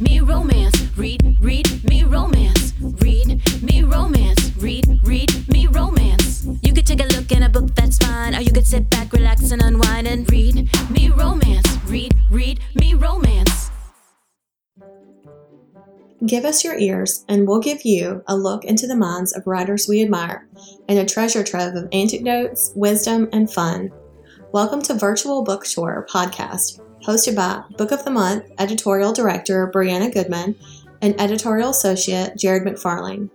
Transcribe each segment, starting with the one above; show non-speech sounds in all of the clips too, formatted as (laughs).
Me romance. Read, read me romance. Read me romance. Read, read me romance. You could take a look in a book, that's fine. Or you could sit back, relax, and unwind and read me romance. Read, read me romance. Give us your ears, and we'll give you a look into the minds of writers we admire and a treasure trove of anecdotes, wisdom, and fun. Welcome to Virtual Book Tour podcast, hosted by Book of the Month editorial director Brianna Goodman and editorial associate Jared McFarling.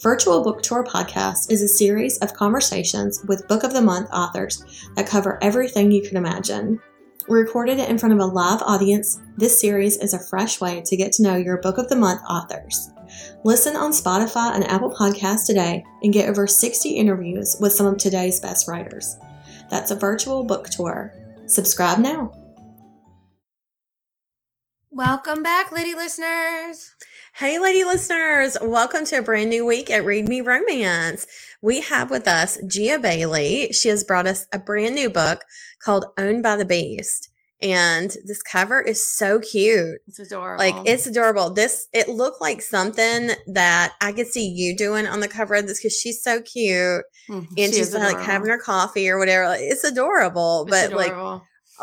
Virtual Book Tour podcast is a series of conversations with Book of the Month authors that cover everything you can imagine. Recorded in front of a live audience, this series is a fresh way to get to know your Book of the Month authors. Listen on Spotify and Apple Podcasts today and get over 60 interviews with some of today's best writers. That's a virtual book tour. Subscribe now. Welcome back, lady listeners. Hey, lady listeners. Welcome to a brand new week at Read Me Romance. We have with us Gia Bailey. She has brought us a brand new book called Owned by the Beast. And this cover is so cute. It's adorable. Like it's adorable. This it looked like something that I could see you doing on the cover of this because she's so cute Mhm. and She she's like having her coffee or whatever. Like, It's adorable, It's but like adorable. uh,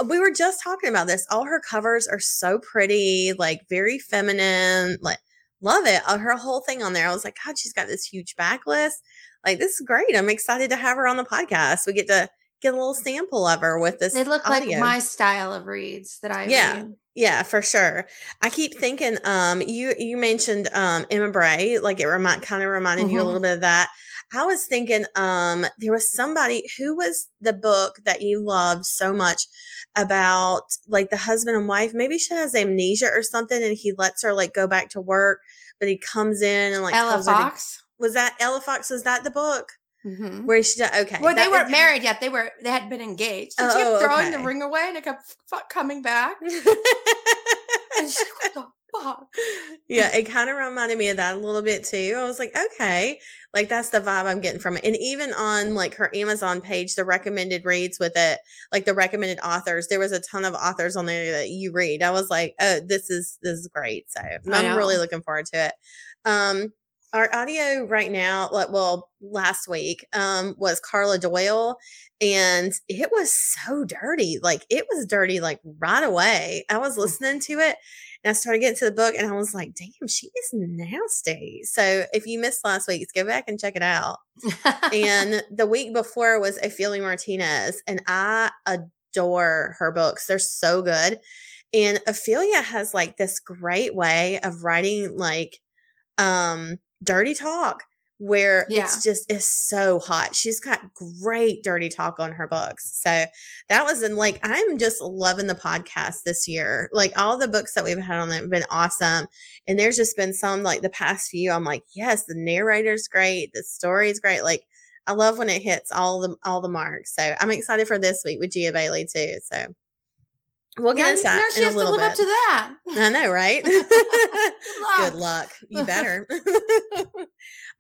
we were just talking about this. All her covers are so pretty, like very feminine. Like love it. Uh, Her whole thing on there. I was like, God, she's got this huge backlist. Like this is great. I'm excited to have her on the podcast. We get to get a little sample of her with this. they look audio. like my style of reads that I Yeah. read. Yeah, for sure. I keep thinking, um, you you mentioned um Emma Bray, like it remind kind of reminded you a little bit of that. I was thinking, um, there was somebody who was the book that you loved so much about like the husband and wife. Maybe she has amnesia or something, and he lets her like go back to work, but he comes in and like Ella her to- Fox. was that Ella Fox? Was that the book Mhm. where she? Okay, Well, they weren't married yet. They were. They had been engaged. And she Oh, kept throwing the ring away, and it kept coming back. (laughs) And she's like, "What the fuck?" yeah, it kind of reminded me of that a little bit too. I was like, okay, like that's the vibe I'm getting from it. And even on like her Amazon page, the recommended reads with it, like the recommended authors, there was a ton of authors on there that you read. I was like, oh, this is this is great. So I'm really looking forward to it. Um, our audio right now, like well, last week, um, was Carla Doyle, and it was so dirty. Like it was dirty, like right away. I was listening to it and I started getting to the book and I was like, damn, she is nasty. So if you missed last week's, go back and check it out. and (laughs) the week before was Ophelia Martinez, and I adore her books. They're so good. And Ophelia has like this great way of writing like um dirty talk where Yeah. it's just is so hot. She's got great dirty talk on her books. So that was in like I'm just loving the podcast this year. Like all the books that we've had on it have been awesome. And there's just been some like the past few, I'm like, yes, the narrator's great, the story's great. Like I love when it hits all the all the marks. So I'm excited for this week with Gia Bailey too. So we'll get now, into now that she in a has to live bit. up to that. I know, right? (laughs) luck. Good luck. You better. (laughs) (laughs)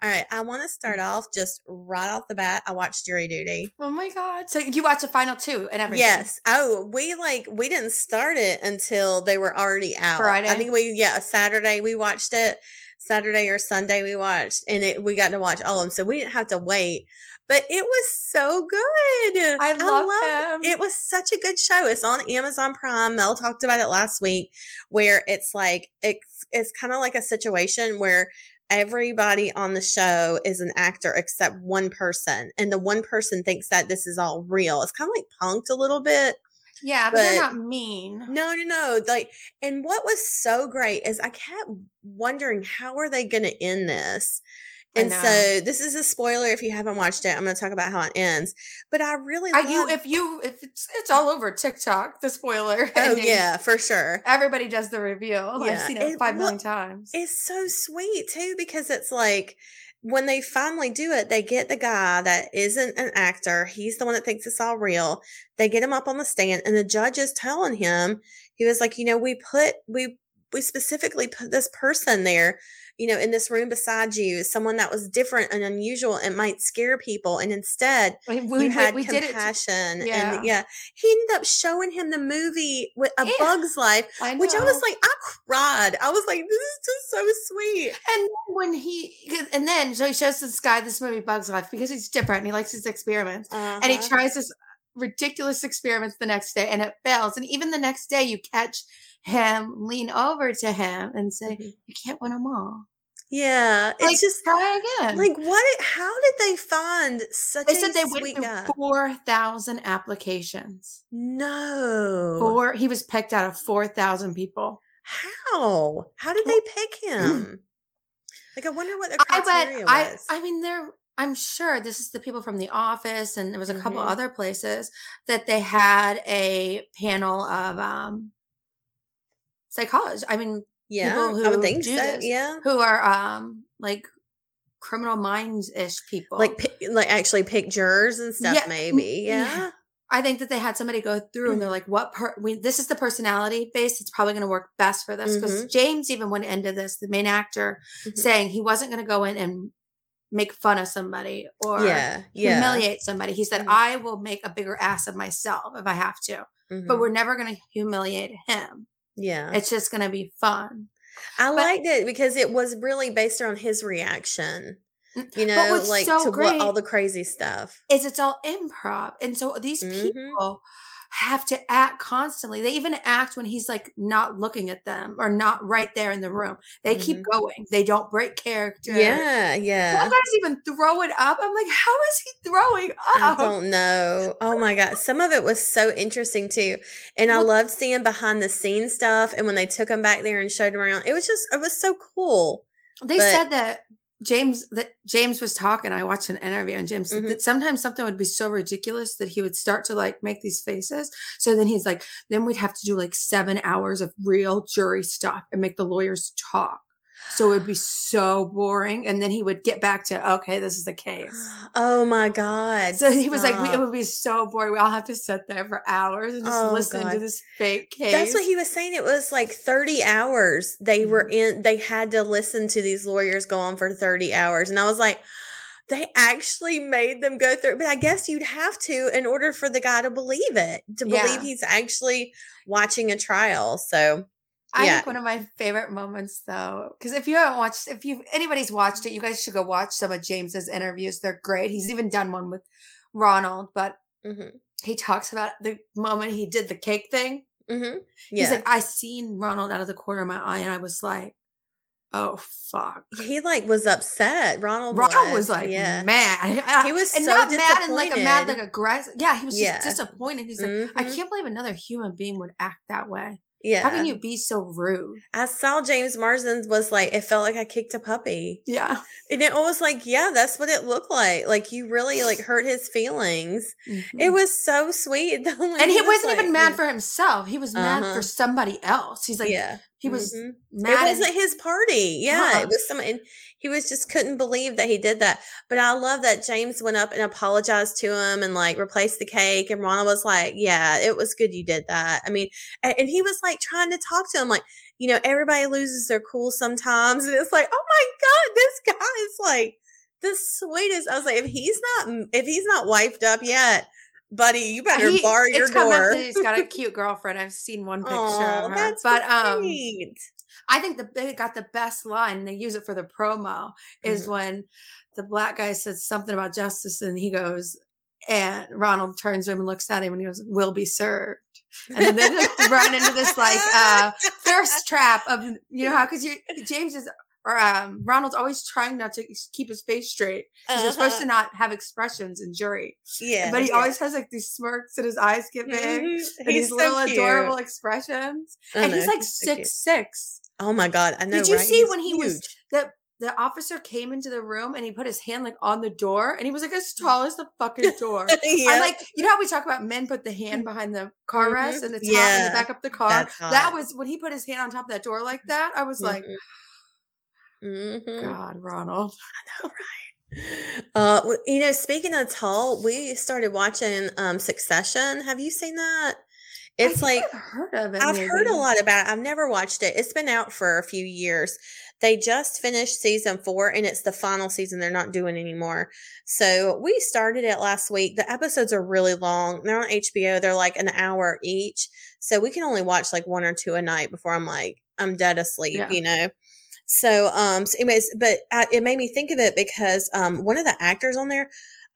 All right. I want to start off just right off the bat. I watched Jury Duty. Oh my god! So you watched the final two and everything? Yes. Oh, we like we didn't start it until they were already out. Friday. I think we yeah Saturday we watched it. Saturday or Sunday we watched, and it we got to watch all of them, so we didn't have to wait. But it was so good. I love loved- him. It was such a good show. It's on Amazon Prime. Mel talked about it last week, where it's like it's it's kind of like a situation where everybody on the show is an actor except one person, and the one person thinks that this is all real. It's kind of like punked a little bit. Yeah, but, they're not mean. No, no, no. Like, and what was so great is I kept wondering how are they going to end this. And so this is a spoiler if you haven't watched it. I'm going to talk about how it ends. But I really Are you if you if it's it's all over TikTok, the spoiler. (laughs) Oh ending. yeah, for sure. Everybody does the reveal. Yeah, I've seen it, it five million look- times. It's so sweet too because it's like when they finally do it, they get the guy that isn't an actor. He's the one that thinks it's all real. They get him up on the stand, and the judge is telling him, he was like, you know, we put we we specifically put this person there you know in this room beside you someone that was different and unusual and might scare people and instead We, you we, had we did it. compassion yeah. and yeah he ended up showing him the movie with a Yeah. bug's life I which i was like i cried i was like this is just so sweet And when he, and then so he shows this guy this movie Bugs Life because he's different and he likes his experiments. And he Uh-huh. tries this ridiculous experiments the next day and it fails. And even the next day, you catch him lean over to him and say, Mhm. You can't win them all. Yeah it's Like, just try again. like what how did they find such they said they went through guy 4,000 applications. no Four, he was picked out of 4,000 people. How? How did they pick (clears throat) him? like, I wonder what their I criteria went, I, was. I mean, there, I'm sure this is the people from the office, and there was a couple Mhm. other places that they had a panel of um psychology. I mean, yeah, people I would who think so. this. Yeah, who are um like criminal minds ish people. like like actually pick jurors and stuff. Yeah, mm, Maybe. yeah. Yeah. I think that they had somebody go through and they're like, "What? Per- we this is the personality base. It's probably going to work best for this." Because James even went into this, the main actor, Mhm. saying he wasn't going to go in and make fun of somebody or Yeah. Yeah. humiliate somebody. He said, Mhm. "I will make a bigger ass of myself if I have to, but Mhm. we're never going to humiliate him. Yeah. It's just going to be fun." I but- liked it because it was really based on his reaction. Mm, You know, like so to what all the crazy stuff. is it's all improv. And so these Mhm. people have to act constantly. They even act when he's like not looking at them or not right there in the room. They keep going. They don't break character. Mm-hmm. Yeah. Some Yeah. guys even throw it up. I'm like, how is he throwing up? I don't know. Oh my God. Some of it was so interesting too. And I loved seeing behind the scenes stuff. And when they took him back there and showed him around, it was just, it was so cool. They but- said that James that James was talking. I watched an interview and James Mhm. that sometimes something would be so ridiculous that he would start to like make these faces. So then he's like, then we'd have to do like seven hours of real jury stuff and make the lawyers talk. So it would be so boring. And then he would get back to, okay, this is the case. Oh my God. So he was like, we, it would be so boring. We all have to sit there for hours and just Oh, listen to this fake case. That's what he was saying. It was like 30 hours. They were Mm-hmm. in, they had to listen to these lawyers go on for 30 hours. And I was like, they actually made them go through, but I guess you'd have to in order for the guy to believe it, to Yeah. believe he's actually watching a trial. So, I Yeah. think one of my favorite moments though, because if you haven't watched, if you anybody's watched it, you guys should go watch some of James's interviews. They're great. He's even done one with Ronald, but mhm, he talks about the moment he did the cake thing. mhm. He's like, I seen Ronald out of the corner of my eye, and I was like, oh fuck. he like was upset. Ronald, Ronald was like yeah. mad. (laughs) He was and so not mad and like a mad, like aggressive. Yeah, he was Yeah. just disappointed. He's like, I Mhm. can't believe another human being would act that way. Yeah. How can you be so rude? I saw James Marsden's was like, it felt like I kicked a puppy. Yeah. And it was like, yeah, that's what it looked like. Like you really like hurt his feelings. It Mhm. was so sweet. (laughs) though, and he was wasn't even mad for himself. He was mad Uh-huh. for somebody else. He's like, yeah. he was mhm. mad. It wasn't his party. Yeah. Uh-uh. It was some and he was just couldn't believe that he did that. But I love that James went up and apologized to him and like replaced the cake. And Ronald was like, Yeah, it was good you did that. I mean, and, he was like trying to talk to him, like, you know, everybody loses their cool sometimes. And it's like, oh my God, this (laughs) guy is like the sweetest. I was like, if he's not if he's not wifed up yet, buddy, you better He- bar your it's come up door. that he's got a cute girlfriend. I've seen one (laughs) picture Oh, of her. that's But um. I think the they got the best line, and they use it for the promo, is Mhm. when the black guy says something about justice and he goes, and Ronald turns to him and looks at him and he goes, Will be served. And then they just run into this like uh thirst (laughs) trap of you know how because you (laughs) James is or um Ronald's always trying not to keep his face straight. Because you're supposed Uh-huh. to not have expressions in jury. Yeah. but he yeah. always has like these smirks and his eyes get big. Mhm. And these so little cute. adorable expressions. I and he's know, like so cute. six six. Oh my god, I know. Did you right? see He's when he was huge. the the officer came into the room and he put his hand like on the door and he was like as tall as the fucking (laughs) door. yeah. I'm like, you know how we talk about men put the hand behind the car Mhm. rest and the top and the back up the car. That was when he put his hand on top of that door like that. I was like, Mhm. God, Ronald. (laughs) I know, right? Uh, you know, speaking of tall, we started watching um Succession. Have you seen that? It's like I've heard of it. I've heard a lot about it. I've never watched it. It's been out for a few years. They just finished season four and it's the final season they're not doing anymore. So we started it last week. The episodes are really long. They're on HBO. They're like an hour each. So we can only watch like one or two a night before I'm like, I'm dead asleep, Yeah. you know? So, um, so anyways, but I, it made me think of it because, um, one of the actors on there,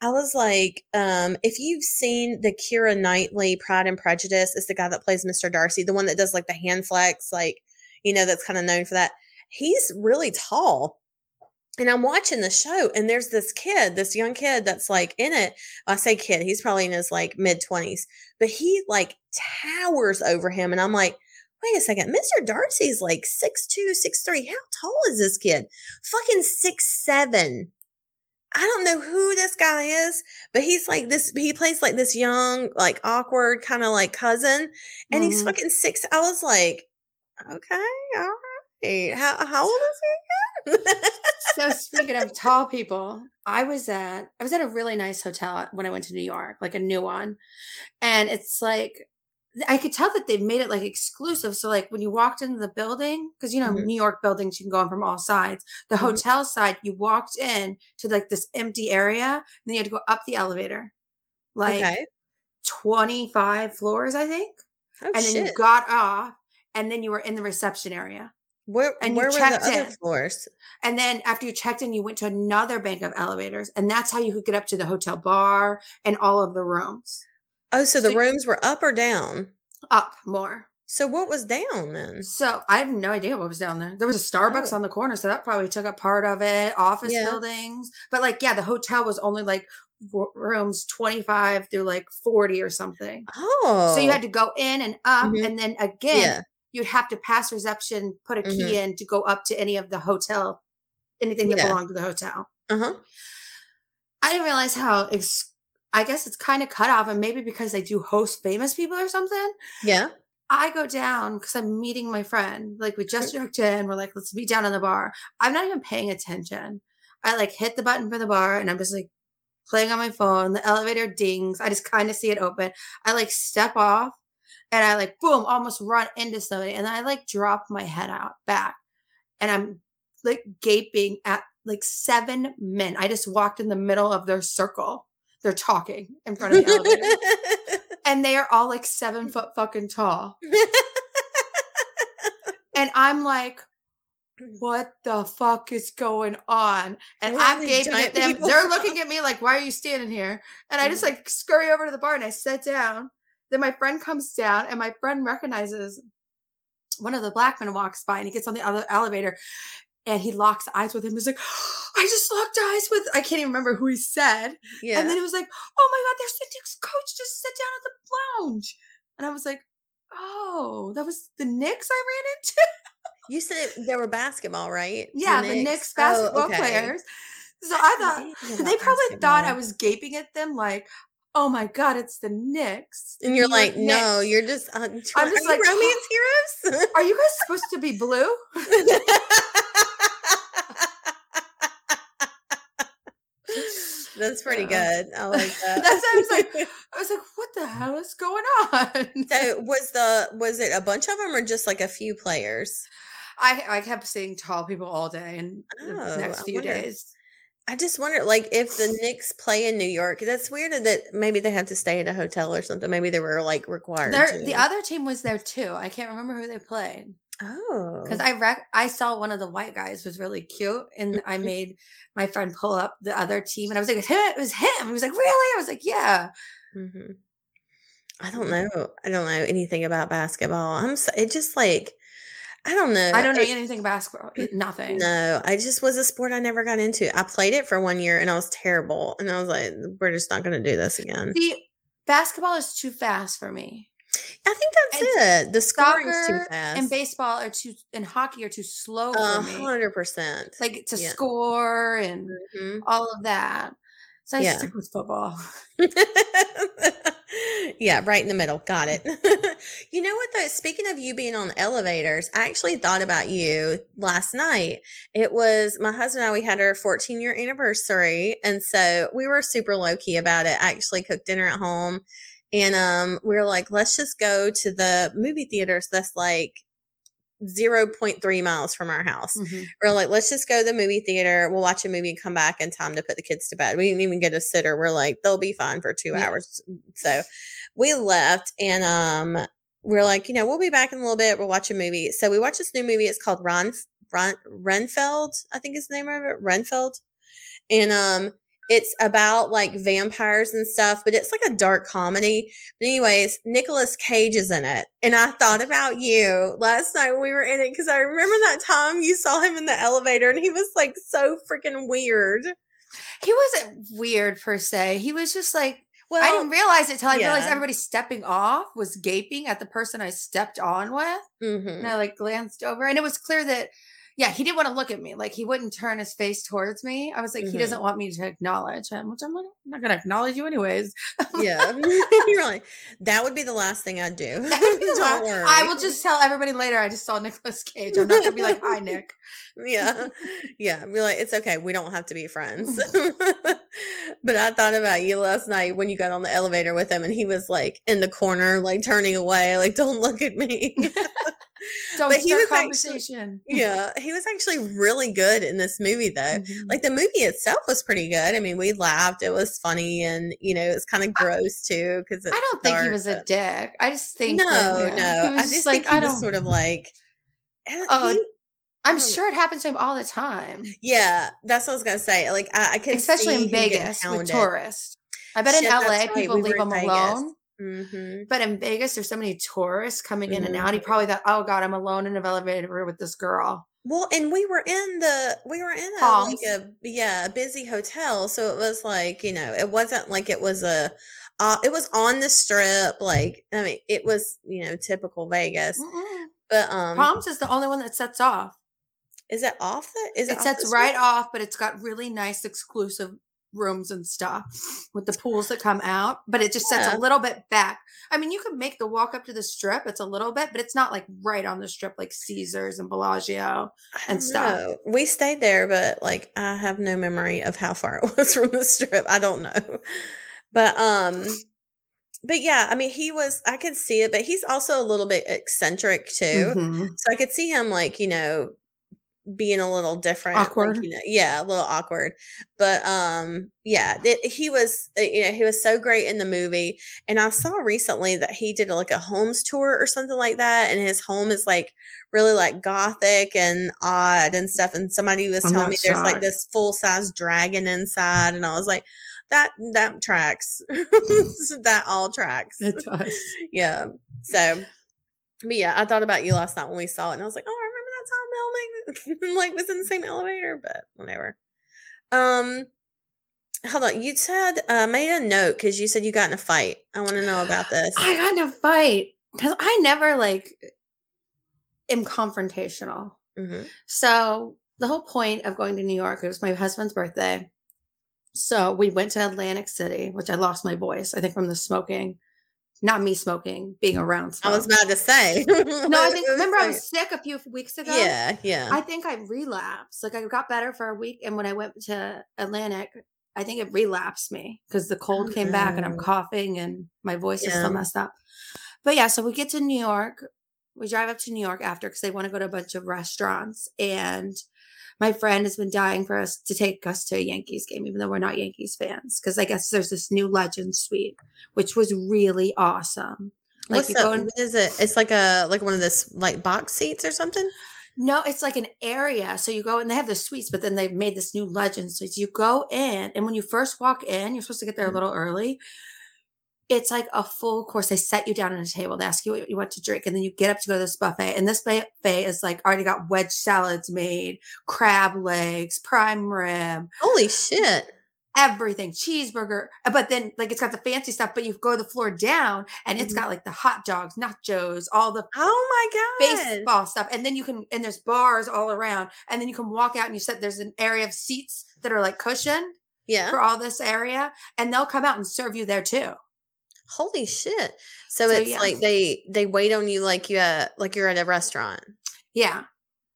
I was like, um, if you've seen the Keira Knightley Pride and Prejudice, it's the guy that plays Mr. Darcy, the one that does like the hand flex, like, you know, that's kind of known for that. He's really tall. And I'm watching the show, and there's this kid, this young kid that's like in it. I say kid, he's probably in his like mid 20s, but he like towers over him. And I'm like, wait a second, Mr. Darcy's like six two, six three. How tall is this kid? Fucking six seven. I don't know who this guy is, but he's like this. He plays like this young, like awkward kind of like cousin, and he's Mhm. fucking six. I was like, okay, all right. How how old is he again? so (laughs) speaking of tall people, I was at I was at a really nice hotel when I went to New York, like a new one. And it's like I could tell that they've made it like exclusive. So like when you walked into the building, because you know, Mhm. New York buildings you can go in from all sides. The Mhm. hotel side, you walked in to like this empty area, and then you had to go up the elevator. Like okay. 25 floors, I think. Oh and then shit. you got off, and then you were in the reception area. where and you where were the checked other in. floors? And then after you checked in, you went to another bank of elevators, and that's how you could get up to the hotel bar and all of the rooms. Oh, so the So- rooms were up or down? Up more. So what was down then? So I have no idea what was down there. There was a Starbucks Oh. on the corner, so that probably took up part of it. Office Yeah. buildings, but like, yeah, the hotel was only like rooms twenty five through like forty or something. Oh, So you had to go in and up, Mhm. and then again, yeah. you'd have to pass reception, put a key Mhm. in to go up to any of the hotel, anything that Yeah. belonged to the hotel. Uh huh. I didn't realize how ex- I guess it's kind of cut off, and maybe because they do host famous people or something. Yeah. I go down because I'm meeting my friend. Like we just checked in. We're like, let's meet down in the bar. I'm not even paying attention. I like hit the button for the bar and I'm just like playing on my phone. The elevator dings. I just kind of see it open. I like step off and I like boom, almost run into somebody. And then I like drop my head out back. And I'm like gaping at like seven men. I just walked in the middle of their circle. They're talking in front of the elevator. (laughs) And they are all like seven foot fucking tall. (laughs) And I'm like, what the fuck is going on? And I'm gaping at them. people? They're (laughs) looking at me like, why are you standing here? And I just Mhm. like scurry over to the bar and I sit down. Then my friend comes down and my friend recognizes one of the black men walks by and he gets on the other elevator and he locks eyes with him. He's like, (gasps) I just locked eyes with, I can't even remember who he said. yeah. And then it was like, oh my God, there's the Knicks coach just sit down at the lounge. And I was like, oh, that was the Knicks I ran into? you said there were basketball, right? Yeah, the Knicks, Oh, basketball okay. players. So I thought they probably thought I was gaping at them like, oh my God, it's the Knicks. And you're like, no, Knicks. you're just. Uh, (laughs) I'm are just like, romance (gasps) heroes. Are you guys supposed to be blue? (laughs) (laughs) That's pretty Yeah. good. I like (laughs) that. That's I was like. (laughs) I was like, what the hell is going on? so (laughs) was the was it a bunch of them or just like a few players? I I kept seeing tall people all day and the Oh, next I few wonder. days. I just wonder, like, if the Knicks play in New York, that's weird that maybe they have to stay at a hotel or something. Maybe they were like required. There, the other team was there too. I can't remember who they played oh, because I rec- I saw one of the white guys was really cute, and I (laughs) made my friend pull up the other team, and I was like! It was him. He was like, "Really?" I was like, "Yeah." Mhm. I don't know. I don't know anything about basketball. I'm. So, it just like I don't know. I don't know It- anything basketball. (clears throat) Nothing. No, I just was a sport I never got into. I played it for one year and I was terrible. And I was like, we're just not going to do this again. See, basketball is too fast for me. I think that's it. The scoring's too fast. and baseball are too, and hockey are too slow for me. hundred percent. Like to Yeah. score and Mhm. all of that. So I Yeah. stick with football. (laughs) yeah, right in the middle. Got it. (laughs) you know what though? Speaking of you being on elevators, I actually thought about you last night. It was my husband and I, we had our 14 year anniversary. And so we were super low key about it. I actually cooked dinner at home and um, we were like, let's just go to the movie theaters. That's like 0.3 miles from our house. Mhm. We're like, let's just go to the movie theater. We'll watch a movie and come back in time to put the kids to bed. We didn't even get a sitter. We're like, they'll be fine for two Yeah. hours. So we left and um we're like, you know, we'll be back in a little bit. We'll watch a movie. So we watched this new movie. It's called Ron, Ron Renfield, I think is the name of it. Renfield. And um it's about like vampires and stuff, but it's like a dark comedy. But anyways, Nicolas Cage is in it. And I thought about you last night when we were in it because I remember that time you saw him in the elevator and he was like so freaking weird. He wasn't weird per se. He was just like Well, I didn't realize it till I realized everybody stepping off was gaping at the person I stepped on with. mhm. And I like glanced over and it was clear that yeah, he didn't want to look at me. Like he wouldn't turn his face towards me. I was like, he Mhm. doesn't want me to acknowledge him, which I'm like, I'm not gonna acknowledge you anyways. yeah. (laughs) You're like, that would be the last thing I'd do. (laughs) That would be (laughs) the Don't worry. I will just tell everybody later I just saw Nicolas Cage. I'm not gonna be like, hi Nick. yeah yeah be like it's okay we don't have to be friends but i thought about you last night when you got on the elevator with him and he was like in the corner like turning away like don't look at me Don't But he was actually- conversation. yeah he was actually really good in this movie though Mhm. like the movie itself was pretty good i mean we laughed it was funny and you know it's kind of gross too because I don't think he was a dick. I just think no that, yeah, no i just like, think he I was sort of like Oh, he- I'm sure it happens to him all the time, yeah that's what i was gonna say like i, I could especially see in Vegas with tourists. I bet in Shit, that's LA right, people we leave him Vegas. alone. Mhm. But in Vegas, there's so many tourists coming in and out. He probably thought, "Oh God, I'm alone in an elevator with this girl." Well, and we were in the we were in a Palms. like a yeah a busy hotel, so it was like you know it wasn't like it was a uh, it was on the strip like I mean it was you know typical Vegas, Mm-mm. but um Palms is the only one that sets off. is it off the is it, It sets right off, but it's got really nice exclusive rooms and stuff with the pools that come out. But it just sets Yeah. a little bit back. I mean, you could make the walk up to the strip. It's a little bit, but it's not like right on the strip like Caesars and Bellagio. And stuff. know. We stayed there, but like I have no memory of how far (laughs) it was from the strip. I don't know. But um but yeah, I mean he was I could see it, but he's also a little bit eccentric too. Mhm. So I could see him like, you know, being a little different. like, Awkward. you know, yeah, a little awkward. But um yeah, it, he was uh, you know, he was so great in the movie. And I saw recently that he did like a homes tour or something like that. And his home is like really like gothic and odd and stuff. And somebody was I'm telling me there's like this full size dragon inside. And I was like, that that tracks. (laughs) that all tracks. It does. (laughs) yeah. So but yeah, I thought about you last night when we saw it, and I was like, "Oh, I remember that time Mel (laughs) like, was in the same elevator." But whatever. Um, hold on. You said uh, made a note because you said you got in a fight. I want to know about this. I got in a fight because I never like am confrontational. Mhm. So the whole point of going to New York, it was my husband's birthday. So we went to Atlantic City, which I lost my voice, I think from the smoking. Not me smoking, being around I was about to say. (laughs) No, I think remember I was sick a few weeks ago. Yeah, yeah. I think I relapsed. Like I got better for a week, and when I went to Atlantic, I think it relapsed me because the cold Oh, came back, and I'm mm. coughing, and my voice is still messed up. But yeah, so we get to New York. We drive up to New York after because they want to go to a bunch of restaurants, and my friend has been dying for us to take us to a Yankees game, even though we're not Yankees fans, because I guess there's this new Legend Suite, which was really awesome. Like What's you go in, What is it? It's like a like one of this like box seats or something. No, it's like an area. So you go and they have the suites, but then they've made this new legend So You go in, and when you first walk in, you're supposed to get there a Mhm. little early. It's like a full course. They set you down at a table. They ask you what you want to drink, and then you get up to go to this buffet. And this buffet is like already got wedge salads made, crab legs, prime rib, Holy shit! everything, cheeseburger. But then like it's got the fancy stuff. But you go the floor down, and it's Mhm. got like the hot dogs, nachos, all the Oh my god! baseball stuff and then you can and there's bars all around and then you can walk out and you said there's an area of seats that are like cushioned Yeah. for all this area and they'll come out and serve you there too Holy shit! So, So, it's yeah. like they they wait on you like you uh, like you're at a restaurant. yeah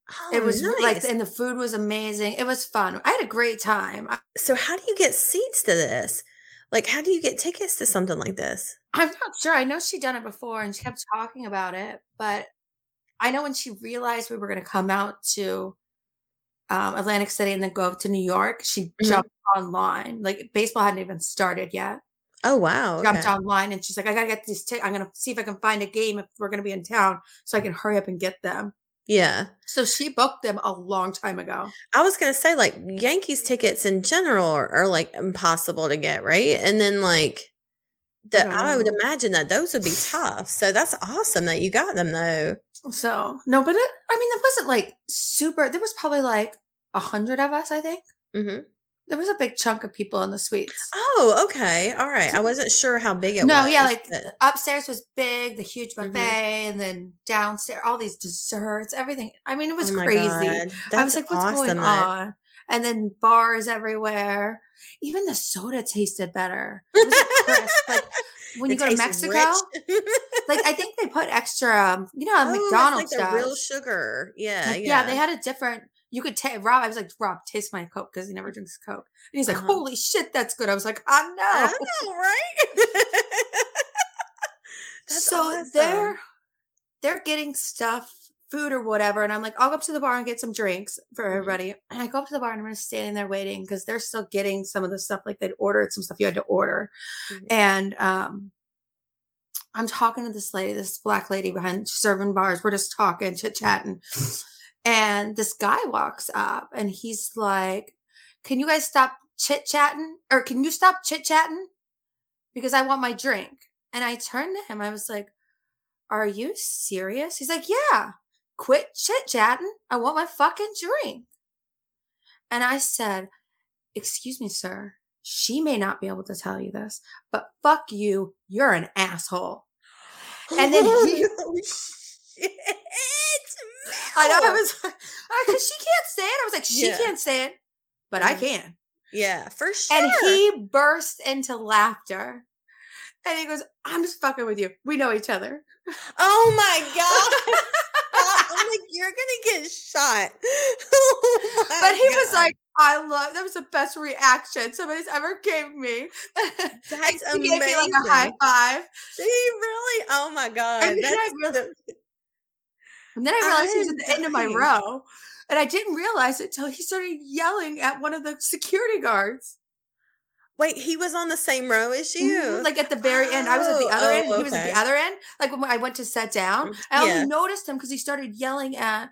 Oh, it was like and the food was amazing it was fun i had a great time so how do you get seats to this? Like, how do you get tickets to something like this? I'm not sure. I know she'd done it before and she kept talking about it, but I know when she realized we were going to come out to um, Atlantic City and then go up to New York, she Mhm. jumped online. Like baseball hadn't even started yet. Oh wow. Jumped okay. online and she's like, I gotta get these tickets. I'm gonna see if I can find a game if we're gonna be in town so I can hurry up and get them. Yeah. So she booked them a long time ago. I was gonna say like Yankees tickets in general are, are like impossible to get, right? And then like the I would imagine that those would be tough. So that's awesome that you got them though. So no, but it, I mean, it wasn't like super. There was probably like a hundred of us. I think hmm there was a big chunk of people in the suites. Oh, okay. All right. I wasn't sure how big it no, was. No, yeah, like but- upstairs was big, the huge Mhm. buffet, and then downstairs all these desserts, everything. I mean, it was oh crazy. I was like, what's awesome going that- on? And then bars everywhere. Even the soda tasted better. It was crisp. (laughs) Like when you go to Mexico, like I think they put extra, um, you know, (laughs) Oh, McDonald's like the real sugar. Yeah, Like, yeah. they had a different. You could take Rob. I was like, Rob, taste my Coke because he never drinks Coke. And he's like, Uh-huh. Holy shit, that's good. I was like, I know. I know, (laughs) right? (laughs) So awesome. they're they're getting stuff, food or whatever, and I'm like, I'll go up to the bar and get some drinks for Mhm. everybody. And I go up to the bar and I'm just standing there waiting because they're still getting some of the stuff like they'd ordered some stuff you had to order, Mhm. and um. I'm talking to this lady, this black lady behind serving bars. We're just talking, chit chatting. And this guy walks up and he's like, Can you guys stop chit chatting? Or can you stop chit chatting? Because I want my drink. And I turned to him. I was like, Are you serious? He's like, Yeah, quit chit chatting. I want my fucking drink. And I said, Excuse me, sir. She may not be able to tell you this, but fuck you. You're an asshole. And then he-. (laughs) (laughs) I know. I Mel. was (laughs) because she can't say it. I was like, she Yeah. can't say it, but I Mhm. can. Yeah, for sure. And he burst into laughter. And he goes, I'm just fucking with you. We know each other. Oh my god. (laughs) I'm like, you're gonna get shot. (laughs) Oh but he was like, I love that was the best reaction somebody's ever gave me. That's he gave me like a high five. He really? Oh my god. And That's I and then I I realized he was at the end of my row. And I didn't realize it till he started yelling at one of the security guards. Wait, he was on the same row as Mhm, you. Like at the very end, I was at the other oh, end. He was at the other end. Like when I went to sit down, Mm, I only noticed him because he started yelling at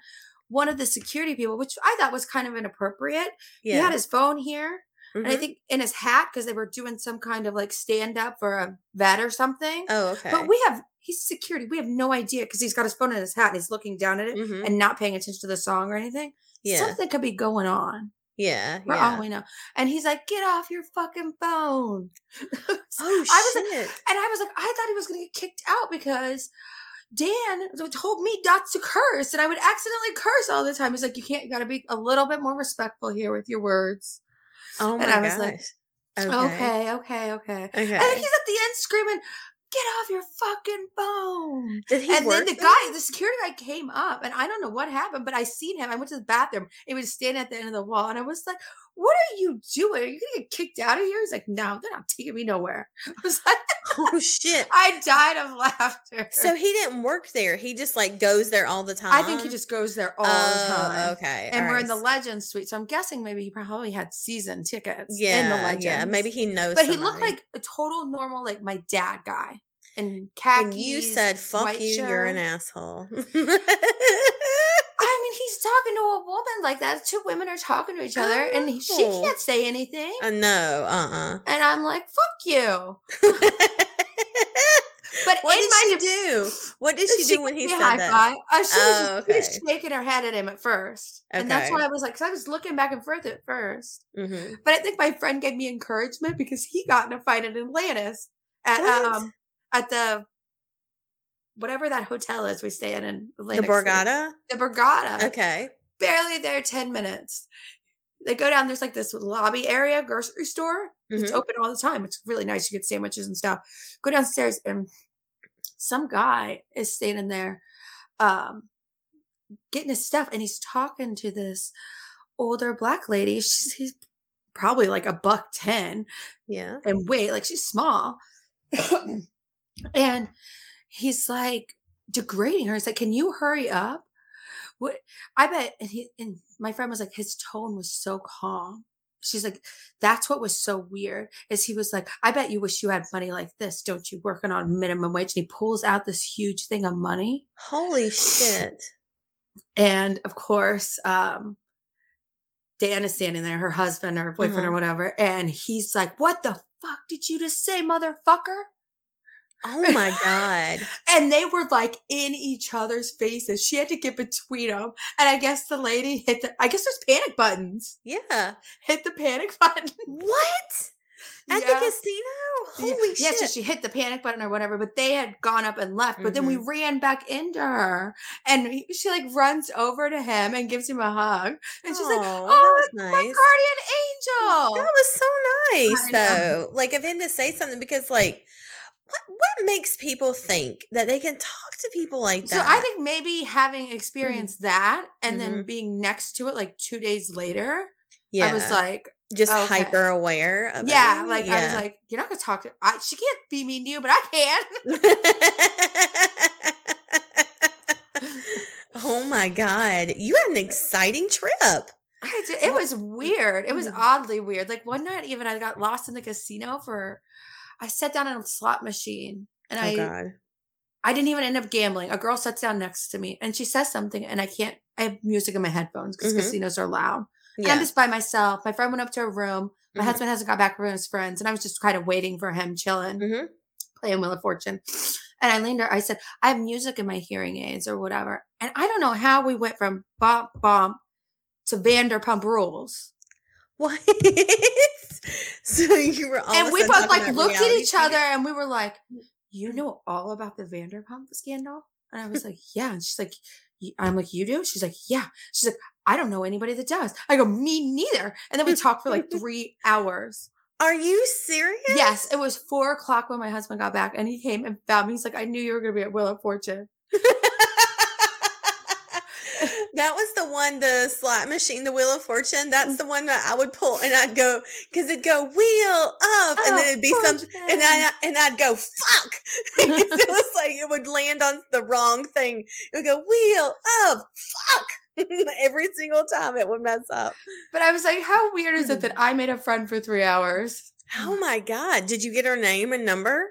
one of the security people, which I thought was kind of inappropriate. He had his phone here, and I Mhm. think in his hat because they were doing some kind of like stand up for a vet or something. Oh, okay. But we have he's security. We have no idea because he's got his phone in his hat and he's looking down at it Mhm. and not paying attention to the song or anything. Yeah. Something could be going on. Yeah. For yeah. all we know. And he's like, get off your fucking phone. (laughs) Oh I was like, shit. and I was like, I thought he was going to get kicked out because Dan told me not to curse, and I would accidentally curse all the time. He's like, you can't, you got to be a little bit more respectful here with your words. oh my and I gosh. was like, okay. Okay, okay, okay. Okay. And he's at the end screaming, "Get off your fucking phone!" Did he and then the there? guy, the security guy, came up, and I don't know what happened, but I seen him. I went to the bathroom. He was standing at the end of the wall, and I was like, "What are you doing? Are you gonna get kicked out of here?" He's like, "No, they're not taking me nowhere." (laughs) I was like, Oh shit. (laughs) I died of laughter. So he didn't work there. He just like goes there all the time. I think he just goes there all the Oh, time. Okay. And all we're right. in the Legends suite, so I'm guessing maybe he probably had season tickets yeah, in the Legends. yeah. Maybe he knows. but he looked like a total normal, like my dad guy. And khakis. you said "fuck you," you're an shirt. asshole. I mean, (laughs) he's talking to a woman like that. Two women are talking to each other, and she can't say anything. uh, no, uh, uh. and I'm like, "Fuck you!" (laughs) But what in did she def- do? What did she, do when he said high that? five. Uh, she, was, Oh, she was shaking her head at him at first, and that's why I was like, because I was looking back and forth at first. Mhm. But I think my friend gave me encouragement because he got in a fight at Atlantis at What? um at the whatever that hotel is we stay in in The Atlantic City. Borgata. The Borgata. Okay. barely there 10 minutes. They go down, there's like this lobby area, grocery store. It's Mhm. open all the time. It's really nice. You get sandwiches and stuff. Go downstairs and some guy is standing there um getting his stuff and he's talking to this older black lady. She's he's probably like a buck 10 Yeah. and weight, like she's small. (coughs) and he's like degrading her. He's like, Can you hurry up? What I bet and he and my friend was like, his tone was so calm. She's like, that's what was so weird. Is he was like, I bet you wish you had money like this, don't you? Working on minimum wage. And he pulls out this huge thing of money. Holy shit. And of course, um, Dan is standing there, her husband or boyfriend or Mhm. whatever, and he's like, What the fuck did you just say, motherfucker? Oh my (laughs) god. And they were like in each other's faces. She had to get between them. And I guess the lady hit the, I guess there's panic buttons. Yeah. Hit the panic (laughs) button. What? At Yeah. the casino? Holy Yeah, shit. so she hit the panic button or whatever, but they had gone up and left. But then we Mhm. ran back into her, and he- she like runs over to him and gives him a hug, and she's like, "Oh, that was my nice. guardian angel." That was so nice, though. Like of him to say something because, like, what what makes people think that they can talk to people like that? So? I think maybe having experienced that and then Mhm. being next to it like two days later, yeah, I was like, just okay. hyper aware. Of yeah, it. like I was like, you're not gonna talk to. I, she can't be mean to you, but I can. (laughs) oh my god, you had an exciting trip. I did, it was weird. It was Mm. oddly weird. Like one night, even I got lost in the casino for. I sat down in a slot machine and Oh I god. I didn't even end up gambling. A girl sits down next to me and she says something, and I can't. I have music in my headphones because Mhm. casinos are loud. Yeah. I'm just by myself. My friend went up to her room. My Mhm. husband hasn't got back from his friends, and I was just kind of waiting for him, chilling, Mhm. playing Wheel of Fortune. And I leaned her. I said, "I have music in my hearing aids or whatever." And I don't know how we went from bump bump to Vanderpump Rules, What? (laughs) (laughs) so you were all and we both like looked at each other, and we were like, "You know all about the Vanderpump scandal?" And I was (laughs) like, "Yeah." And she's like, "I'm like, you do?" She's like, "Yeah." She's like, "I don't know anybody that does." I go, "Me neither." And then we talked for like (laughs) three hours. Are you serious? Yes, it was four o'clock when my husband got back, and he came and found me. He's like, "I knew you were going to be at Wheel of Fortune." That was the one, the slot machine, the Wheel of Fortune. That's mm. the one that I would pull, and I'd go because it'd go wheel up, and oh, then Oh, it'd be something, and I and I'd go fuck. (laughs) it was like it would land on the wrong thing. It would go wheel up, fuck. (laughs) Every single time it would mess up. But I was like, "How weird is it that mm. I made a friend for three hours?" Oh my god! Did you get her name and number?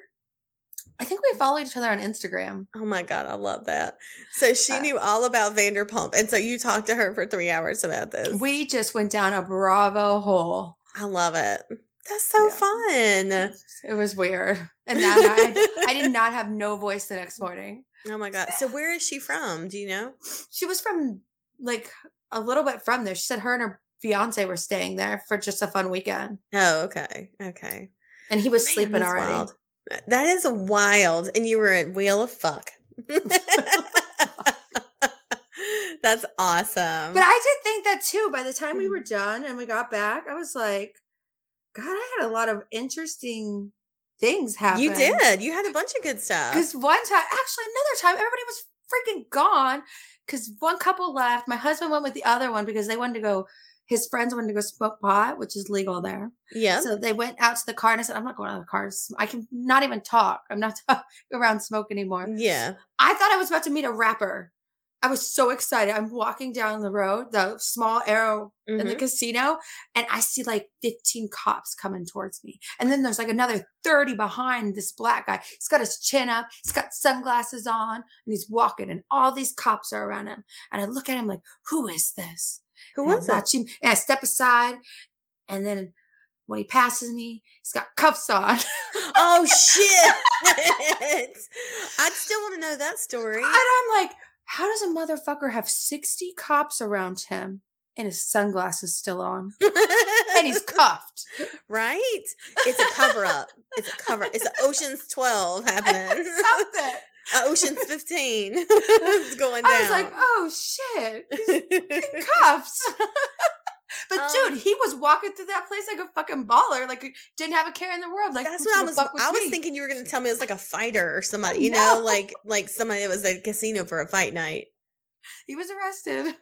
I think we followed each other on Instagram. Oh my god, I love that. So she Uh, knew all about Vanderpump, and so you talked to her for three hours about this. We just went down a Bravo hole. I love it. That's so Yeah. fun. It was weird, and that night I did (laughs) not have no voice the next morning. Oh my god. So where is she from? Do you know? She was from like a little bit from there. She said her and her fiance were staying there for just a fun weekend, Oh, okay. Okay. and he was Man, sleeping already. wild. That is wild. And you were at Wheel of Fuck. (laughs) That's awesome. But I did think that too. By the time we Mhm. were done and we got back, I was like, God, I had a lot of interesting things happen. you did. You had a bunch of good stuff. Because one time, actually, another time, everybody was freaking gone because one couple left. My husband went with the other one because they wanted to go, his friends wanted to go smoke pot, which is legal there. Yeah. So they went out to the car and I said, I'm not going out to the cars. I can not even talk. I'm not (laughs) around smoke anymore. yeah. I thought I was about to meet a rapper. I was so excited. I'm walking down the road, the small arrow in the Mhm. casino, and I see like 15 cops coming towards me. And then there's like another 30 behind this black guy. He's got his chin up, he's got sunglasses on, and he's walking, and all these cops are around him. And I look at him like, who is this? Who was that? him, and I step aside, and then when he passes me, he's got cuffs on. (laughs) Oh shit. I'd still want to know that story. And I'm like, how does a motherfucker have 60 cops around him and his sunglasses still on? (laughs) And he's cuffed. right? It's a cover up. It's a cover. It's an (laughs) Ocean's 12 happening. Something. Uh, Ocean's 15. (laughs) it's (laughs) going down. I was like, oh shit. He's (laughs) cuffs. but Um, dude, he was walking through that place like a fucking baller. Like didn't have a care in the world. Like That's what I was. I was me? thinking you were going to tell me it was like a fighter or somebody. You know, like like somebody that was at a casino for a fight night. he was arrested.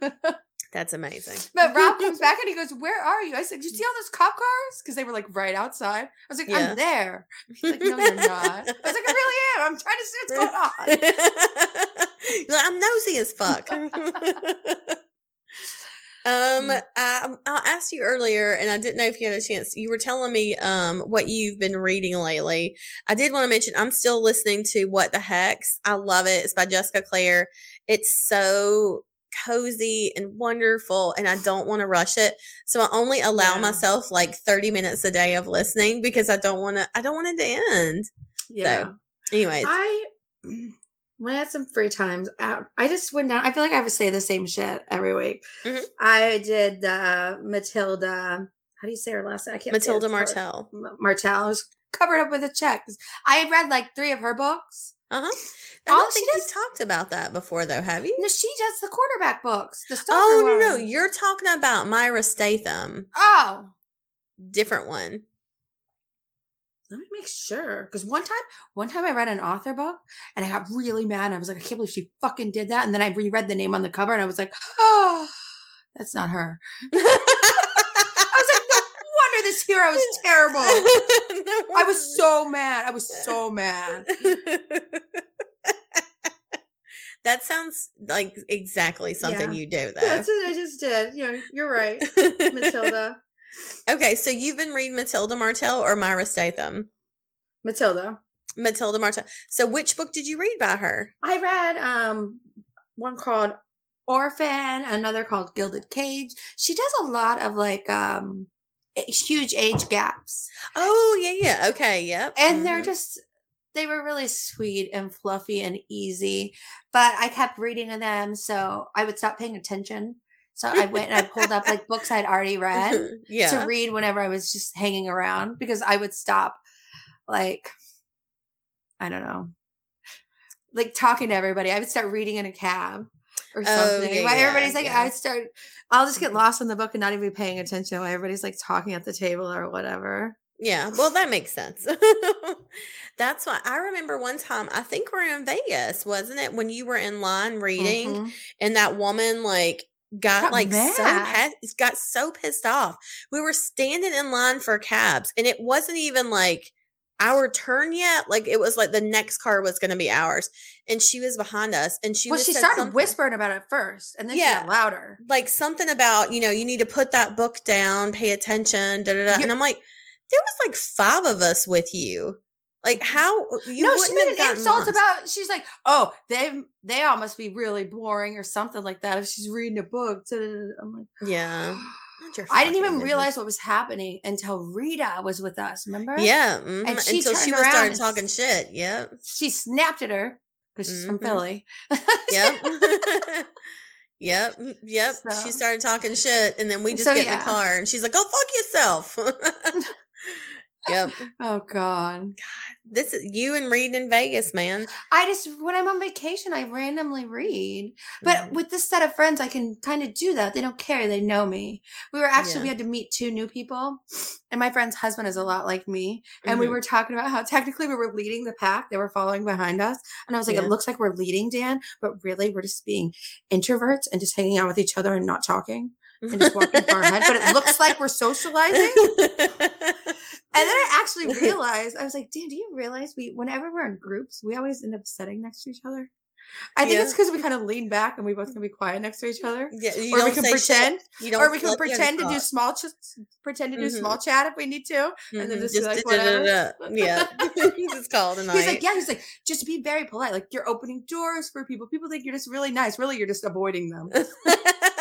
That's amazing. (laughs) But Rob comes back and he goes, (laughs) "Where are you?" I said, you see all those cop cars? Because they were like right outside." I was like, Yeah. "I'm there." He's like, "No, you're not." I was like, "I really am. I'm trying to see what's going on." (laughs) Like, I'm nosy as fuck. um, Mm. I, I asked you earlier, and I didn't know if you had a chance. You were telling me um what you've been reading lately. I did want to mention I'm still listening to What the Hex. I love it. It's by Jessica Clare. It's so cozy and wonderful, and I don't want to rush it. So I only allow Yeah. myself like 30 minutes a day of listening because I don't want to. I don't want it to end. Yeah. Anyways, I when I had some free times, I, I just went down. I feel like I would say the same shit every week. Mhm. I did uh, Matilda. How do you say her last name? I can't. Matilda. Martel. Martel. I was covered up with a check. I had read like three of her books. Uh huh. I don't she think you've talked about that before, though, have you? No, she does the quarterback books. The Oh no, no, you're talking about Myra Statham, Oh, different one. let me make sure. Because one time, one time I read an author book and I got really mad. I was like, I can't believe she fucking did that. And then I reread the name on the cover and I was like, oh, that's not her. (laughs) (laughs) I was like, no wonder this hero was (laughs) terrible. I was so mad. I was so mad. That sounds like exactly something Yeah. you do, though. (laughs) That's what I just did. You know, you're right, Matilda. (laughs) okay, so you've been reading Matilda Martel or Myra Statham? Matilda. Matilda Martel. So which book did you read by her? I read um one called Orphan, another called Gilded Cage. She does a lot of like um huge age gaps. Oh yeah, yeah. Okay, yep. And they're Mhm. just they were really sweet and fluffy and easy. But I kept reading them, so I would stop paying attention. So I went and I pulled up like books I'd already read (laughs) yeah. to read whenever I was just hanging around because I would stop like I don't know. Like talking to everybody. I would start reading in a cab or Oh, something. yeah, While everybody's like yeah. I'd start I'll just get mm-hmm. lost in the book and not even be paying attention while everybody's like talking at the table or whatever. Yeah, well, that makes sense. (laughs) That's why I remember one time, I think we're in Vegas, wasn't it? When you were in line reading Mhm. and that woman like got, Got like so pissed, got so pissed off. We were standing in line for cabs and it wasn't even like our turn yet. Like it was like the next car was going to be ours and she was behind us and she well, she started something- whispering about it first, and then she Yeah. got louder. like something about you know you need to put that book down pay attention da, da, da. And i'm like there was like five of us with you like how you no, she made an insult lost. about. She's like, "Oh, they they all must be really boring or something like that." If she's reading a book, I'm like, yeah I didn't even realize what was happening until Rita was with us. Remember? yeah mhm, And she until she was started talking shit Yeah. She snapped at her because she's from Mhm. Philly. yep (laughs) (laughs) yep yep So- she started talking shit and then we just So, get in yeah. the car and she's like go fuck yourself (laughs) yep (laughs) oh God! this is you and reading in vegas man I just when I'm on vacation, I randomly read. But Mhm. with this set of friends, I can kind of do that. They don't care. They know me. We were actually Yeah. we had to meet two new people, and my friend's husband is a lot like me. And we Mhm. were talking about how (laughs) technically we were leading the pack. They were following behind us, and I was like, Yeah. "It looks like we're leading, Dan, but really we're just being introverts and just hanging out with each other and not talking and just walking far ahead. But it looks like we're socializing." And then I actually realized, I was like, Dan, do you realize we, whenever we're in groups, we always end up sitting next to each other? I think Yeah. it's because we kind of lean back and we both can be quiet next to each other. Yeah, you or we can pretend, or we can pretend to do small, ch- pretend to do Mhm. small chat if we need to. and then Mhm, just be like, da-da-da-da. Yeah, (laughs) just called. it a night. (laughs) He's like, yeah, he's like, just be very polite. Like you're opening doors for people. People think you're just really nice. Really, you're just avoiding them. (laughs)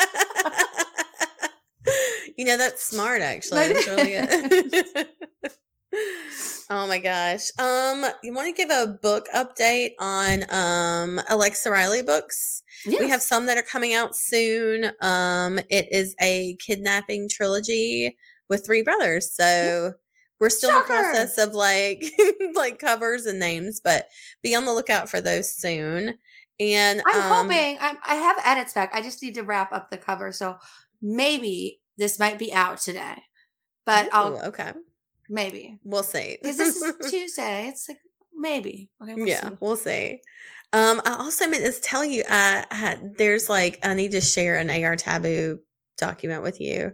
you know that's smart actually. That's really good. (laughs) (laughs) oh my gosh. Um, you want to give a book update on um Alexa Riley books? We have some that are coming out soon. Um, it is a kidnapping trilogy with three brothers. So we're still in the process of like (laughs) like covers and names, but be on the lookout for those soon. And I'm um, hoping I'm, I have edits back. I just need to wrap up the cover, so maybe this might be out today. But ooh, I'll okay. maybe We'll see. because this is (laughs) Tuesday. It's like maybe. Okay, we'll yeah, see. we'll see. Um, I also meant to tell you, uh, I had, there's like I need to share an AR Taboo document with you.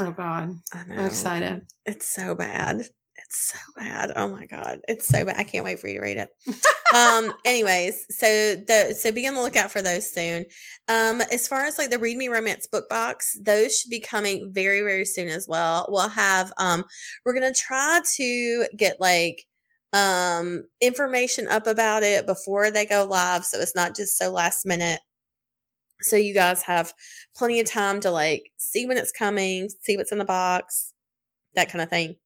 Oh God, I know. I'm excited. It's so bad. It's so bad. Oh my god, it's so bad. I can't wait for you to read it. (laughs) um. Anyways, so the so be on the lookout for those soon. Um. As far as like the Read Me Romance book box, those should be coming very very soon as well. We'll have um. We're gonna try to get like um information up about it before they go live, so it's not just so last minute. So you guys have plenty of time to like see when it's coming, see what's in the box, that kind of thing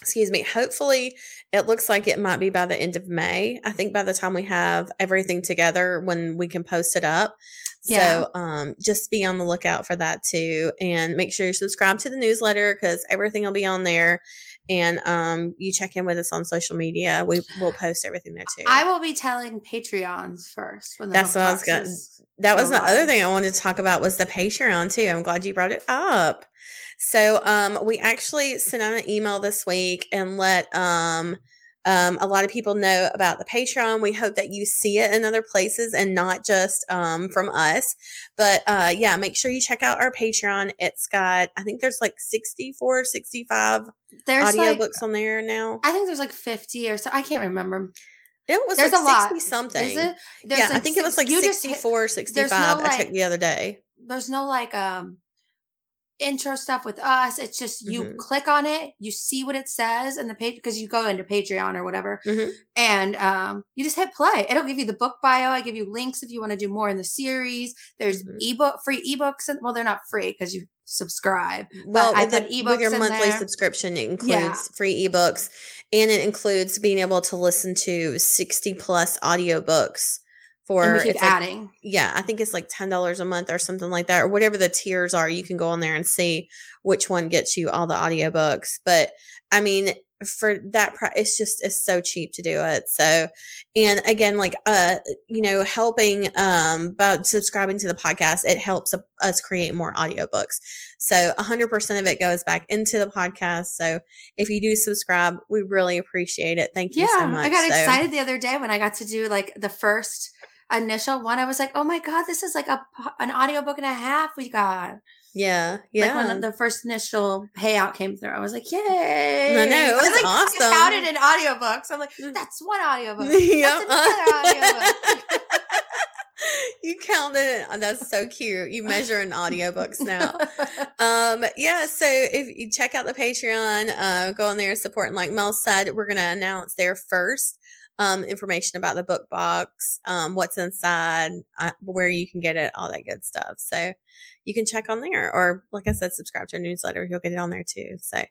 excuse me hopefully it looks like it might be by the end of may i think by the time we have everything together when we can post it up Yeah. so um just be on the lookout for that too and make sure you subscribe to the newsletter because everything will be on there and um you check in with us on social media we will post everything there too I will be telling Patreons first. When That's what I was gonna- that was the other thing I wanted to talk about was the Patreon too. I'm glad you brought it up. So um we actually sent out an email this week and let um um a lot of people know about the Patreon. We hope that you see it in other places and not just um from us. But uh yeah, make sure you check out our Patreon. It's got I think there's like 64, 65 There's like, on there now. I think there's like 50 or so. I can't remember. It was There's like a lot. 60 something. Is it? There's yeah, I think it was like you just hit- 64, 65 I like- the other day. there's no like um intro stuff with us. It's just you Mhm. click on it, you see what it says in the page because you go into Patreon or whatever, Mhm. and um, you just hit play. It'll give you the book bio. I give you links if you want to do more in the series. There's Mhm. ebook free ebooks, and well, they're not free because you subscribe. Well, I with, put with ebooks your in monthly there. subscription, it includes Yeah. free ebooks and it includes being able to listen to 60 plus audiobooks for and we keep it's like- adding. yeah, I think it's like $10 a month or something like that, or whatever the tiers are. You can go on there and see which one gets you all the audiobooks. But I mean, for that price, it's just, it's so cheap to do it. So, and again, like, uh, you know, helping, um, by subscribing to the podcast, it helps us create more audiobooks. So a hundred percent of it goes back into the podcast. So if you do subscribe, we really appreciate it. Thank you Yeah, so much. I got So- excited the other day when I got to do like the first initial one. I was like, oh my god, this is like a an audiobook and a half we got. Yeah. Yeah. Like when the first initial payout came through, I was like, yay. I know, it was I, like, awesome. I counted in audiobooks. I'm like, Mm. that's one audiobook. Yep. (laughs) That's another audiobook. (laughs) you counted it. That's so cute. You measure in audiobooks (laughs) now. Um, yeah, so if you check out the Patreon, uh, go on there, support. And like Mel said, we're going to announce there first um, information about the book box, um, what's inside, uh, where you can get it, all that good stuff. So you can check on there. Or, like I said, subscribe to our newsletter. You'll get it on there too. So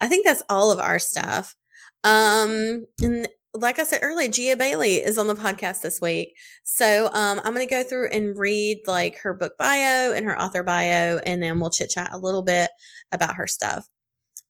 I think that's all of our stuff. Um, and like I said earlier, Gia Bailey is on the podcast this week. So um, I'm going to go through and read like her book bio and her author bio, and then we'll chit chat a little bit about her stuff.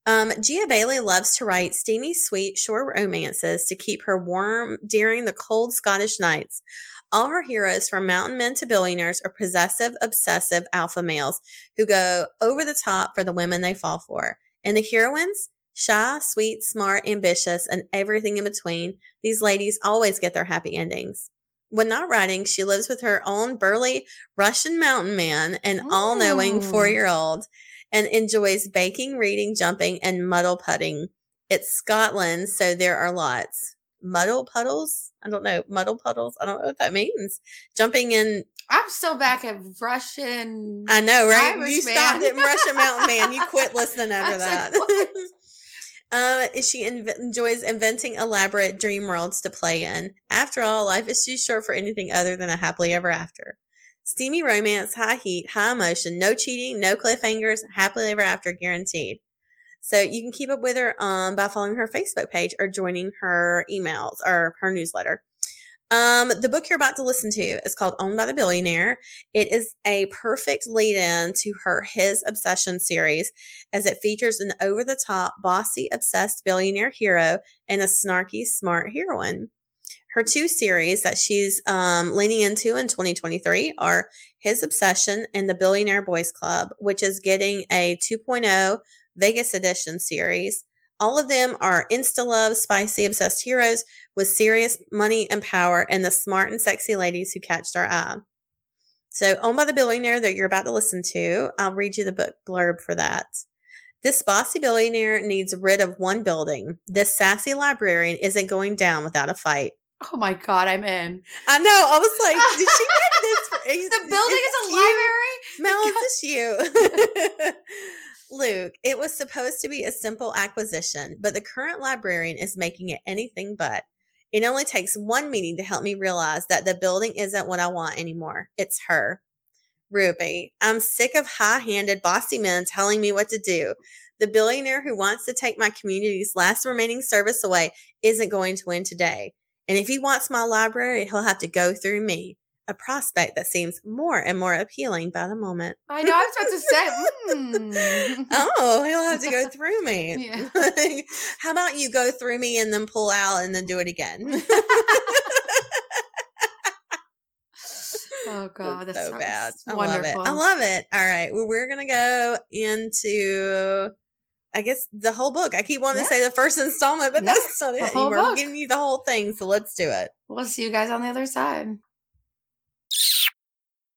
Um, Gia Bailey loves to write steamy, sweet, short romances to keep her warm during the cold Scottish nights. All her heroes, from mountain men to billionaires, are possessive, obsessive alpha males who go over the top for the women they fall for. And the heroines, shy, sweet, smart, ambitious, and everything in between, these ladies always get their happy endings. When not writing, she lives with her own burly Russian mountain man, and all knowing four year old, and enjoys baking, reading, jumping, and muddle putting. It's Scotland, so there are lots. Muddle puddles? I don't know. Muddle puddles? I don't know what that means. Jumping in, I'm still back at Russian. I know, right? Irish you stopped man. at Russian Mountain Man. You (laughs) quit listening after like, that. (laughs) Uh, she inv- enjoys inventing elaborate dream worlds to play in. After all, life is too short for anything other than a happily ever after. Steamy romance, high heat, high emotion, no cheating, no cliffhangers, happily ever after guaranteed. So you can keep up with her um, by following her Facebook page or joining her emails or her newsletter. Um, the book you're about to listen to is called Owned by the Billionaire. It is a perfect lead in to her His Obsession series as it features an over the top, bossy, obsessed billionaire hero and a snarky, smart heroine. Her two series that she's um, leaning into in 2023 are His Obsession and The Billionaire Boys Club, which is getting a 2.0 Vegas edition series. All of them are insta love, spicy, obsessed heroes with serious money and power and the smart and sexy ladies who catch their eye. So, Owned by the Billionaire that you're about to listen to, I'll read you the book blurb for that. This bossy billionaire needs rid of one building. This sassy librarian isn't going down without a fight. Oh my god, I'm in. I know. I was like, did she get this? (laughs) For, The building is a you? library. Mel, is this you? (laughs) Luke, it was supposed to be a simple acquisition, but the current librarian is making it anything but. It only takes one meeting to help me realize that the building isn't what I want anymore. It's her. Ruby, I'm sick of high handed, bossy men telling me what to do. The billionaire who wants to take my community's last remaining service away isn't going to win today. And if he wants my library, he'll have to go through me, a prospect that seems more and more appealing by the moment. I know. I was about to say. (laughs) mm. Oh, he'll have to go (laughs) through me. Yeah. (laughs) How about you go through me and then pull out and then do it again? Oh god, That's that's so bad. I Wonderful. love it. I love it. All right. Well, we're gonna go into I guess the whole book. I keep wanting Yeah. to say the first installment, but No, that's not the it. whole We're book. giving you the whole thing, so let's do it. We'll see you guys on the other side.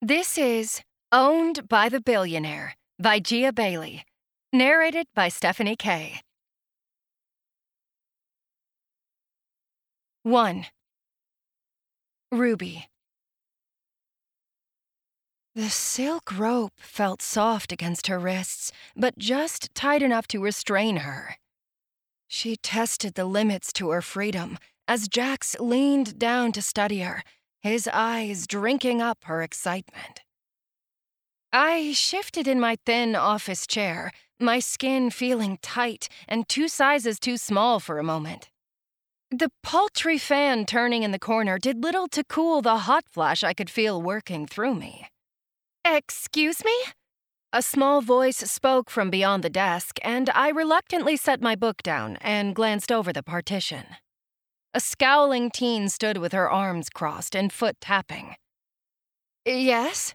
This is Owned by the Billionaire by Gia Bailey. Narrated by Stephanie Kay. 1. Ruby. The silk rope felt soft against her wrists, but just tight enough to restrain her. She tested the limits to her freedom as Jax leaned down to study her, his eyes drinking up her excitement. I shifted in my thin office chair, my skin feeling tight and two sizes too small for a moment. The paltry fan turning in the corner did little to cool the hot flash I could feel working through me. Excuse me? A small voice spoke from beyond the desk, and I reluctantly set my book down and glanced over the partition. A scowling teen stood with her arms crossed and foot tapping. Yes?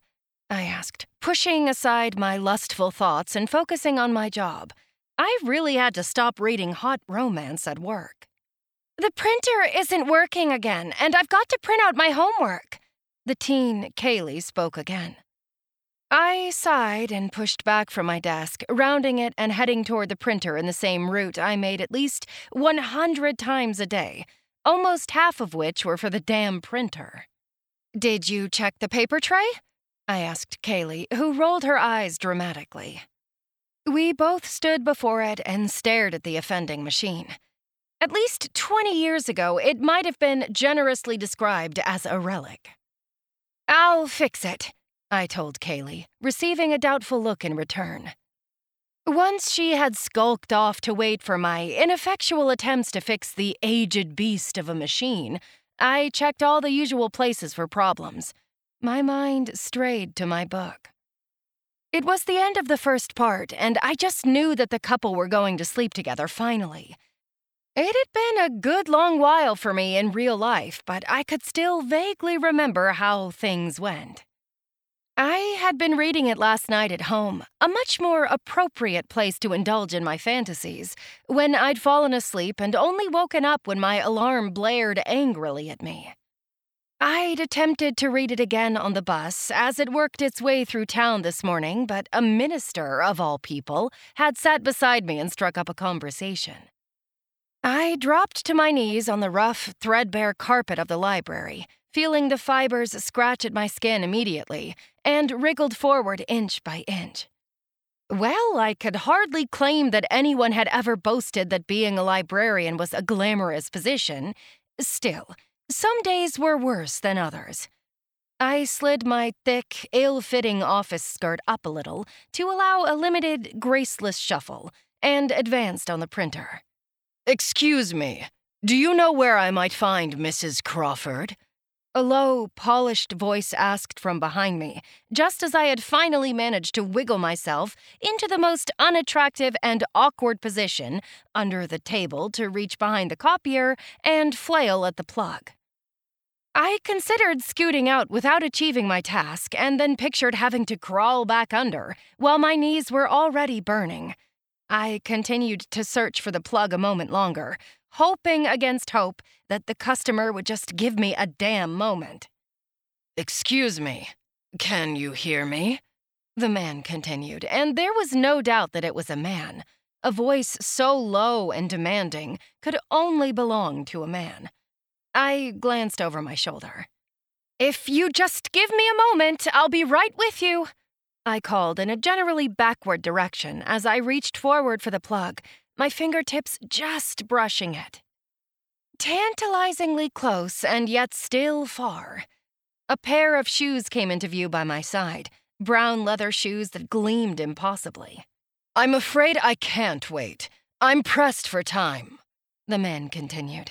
I asked, pushing aside my lustful thoughts and focusing on my job. I really had to stop reading hot romance at work. The printer isn't working again, and I've got to print out my homework. The teen, Kaylee, spoke again. I sighed and pushed back from my desk, rounding it and heading toward the printer in the same route I made at least 100 times a day, almost half of which were for the damn printer. Did you check the paper tray? I asked Kaylee, who rolled her eyes dramatically. We both stood before it and stared at the offending machine. At least 20 years ago, it might have been generously described as a relic. I'll fix it, I told Kaylee, receiving a doubtful look in return. Once she had skulked off to wait for my ineffectual attempts to fix the aged beast of a machine, I checked all the usual places for problems. My mind strayed to my book. It was the end of the first part, and I just knew that the couple were going to sleep together finally. It had been a good long while for me in real life, but I could still vaguely remember how things went. I had been reading it last night at home, a much more appropriate place to indulge in my fantasies, when I'd fallen asleep and only woken up when my alarm blared angrily at me. I'd attempted to read it again on the bus as it worked its way through town this morning, but a minister, of all people, had sat beside me and struck up a conversation. I dropped to my knees on the rough, threadbare carpet of the library, feeling the fibers scratch at my skin immediately, and wriggled forward inch by inch. Well, I could hardly claim that anyone had ever boasted that being a librarian was a glamorous position. Still, some days were worse than others. I slid my thick, ill fitting office skirt up a little to allow a limited, graceless shuffle and advanced on the printer. Excuse me, do you know where I might find Mrs. Crawford? A low, polished voice asked from behind me, just as I had finally managed to wiggle myself into the most unattractive and awkward position under the table to reach behind the copier and flail at the plug. I considered scooting out without achieving my task and then pictured having to crawl back under while my knees were already burning. I continued to search for the plug a moment longer, hoping against hope that the customer would just give me a damn moment. Excuse me, Can you hear me? The man continued, and there was no doubt that it was a man. A voice so low and demanding could only belong to a man. I glanced over my shoulder. If you just give me a moment, I'll be right with you. I called in a generally backward direction as I reached forward for the plug, my fingertips just brushing it. Tantalizingly close and yet still far. A pair of shoes came into view by my side, brown leather shoes that gleamed impossibly. I'm afraid I can't wait. I'm pressed for time, the man continued.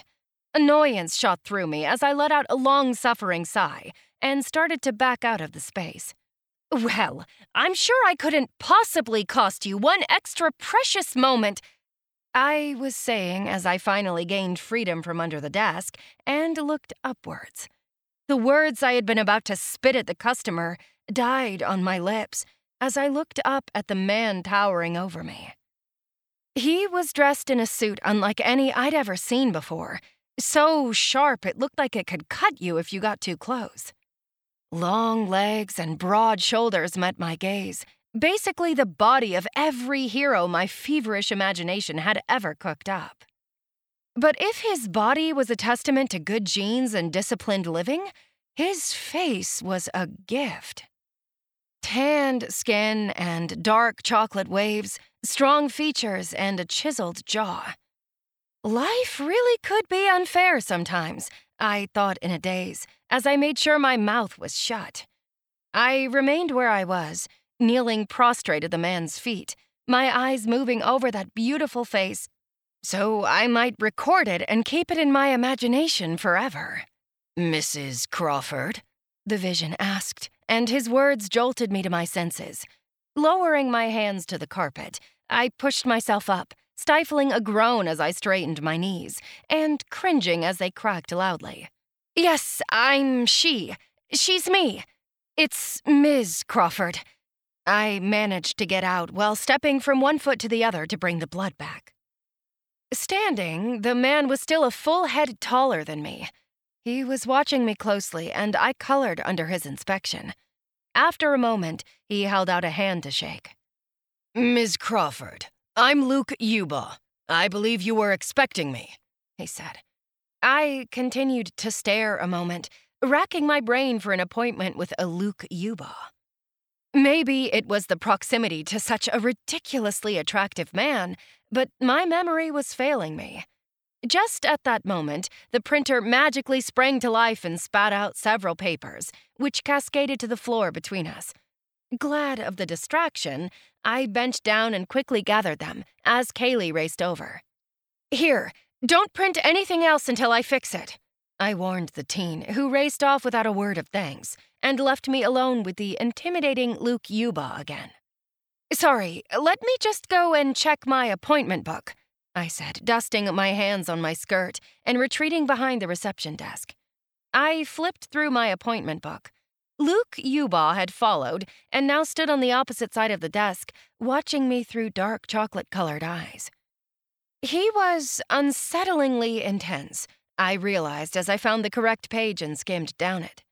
Annoyance shot through me as I let out a long suffering sigh and started to back out of the space. Well, I'm sure I couldn't possibly cost you one extra precious moment. I was saying as I finally gained freedom from under the desk and looked upwards. The words I had been about to spit at the customer died on my lips as I looked up at the man towering over me. He was dressed in a suit unlike any I'd ever seen before, so sharp it looked like it could cut you if you got too close. Long legs and broad shoulders met my gaze, basically the body of every hero my feverish imagination had ever cooked up. But if his body was a testament to good genes and disciplined living, his face was a gift. Tanned skin and dark chocolate waves, strong features, and a chiseled jaw. Life really could be unfair sometimes, I thought in a daze, as I made sure my mouth was shut. I remained where I was, kneeling prostrate at the man's feet, my eyes moving over that beautiful face, so I might record it and keep it in my imagination forever. Mrs. Crawford? The vision asked, and his words jolted me to my senses. Lowering my hands to the carpet, I pushed myself up, stifling a groan as I straightened my knees, and cringing as they cracked loudly. Yes, I'm she. She's me. It's Ms. Crawford. I managed to get out while stepping from one foot to the other to bring the blood back. Standing, the man was still a full head taller than me. He was watching me closely, and I colored under his inspection. After a moment, he held out a hand to shake. Ms. Crawford, I'm Luke Yuba. I believe you were expecting me, he said. I continued to stare a moment, racking my brain for an appointment with a Luke Yuba. Maybe it was the proximity to such a ridiculously attractive man, but my memory was failing me. Just at that moment, the printer magically sprang to life and spat out several papers, which cascaded to the floor between us. Glad of the distraction, I bent down and quickly gathered them as Kaylee raced over. Here, don't print anything else until I fix it. I warned the teen, who raced off without a word of thanks and left me alone with the intimidating Luke Yuba again. Sorry, let me just go and check my appointment book, I said, dusting my hands on my skirt and retreating behind the reception desk. I flipped through my appointment book. Luke Yuba had followed and now stood on the opposite side of the desk, watching me through dark chocolate colored eyes. He was unsettlingly intense, I realized as I found the correct page and skimmed down it.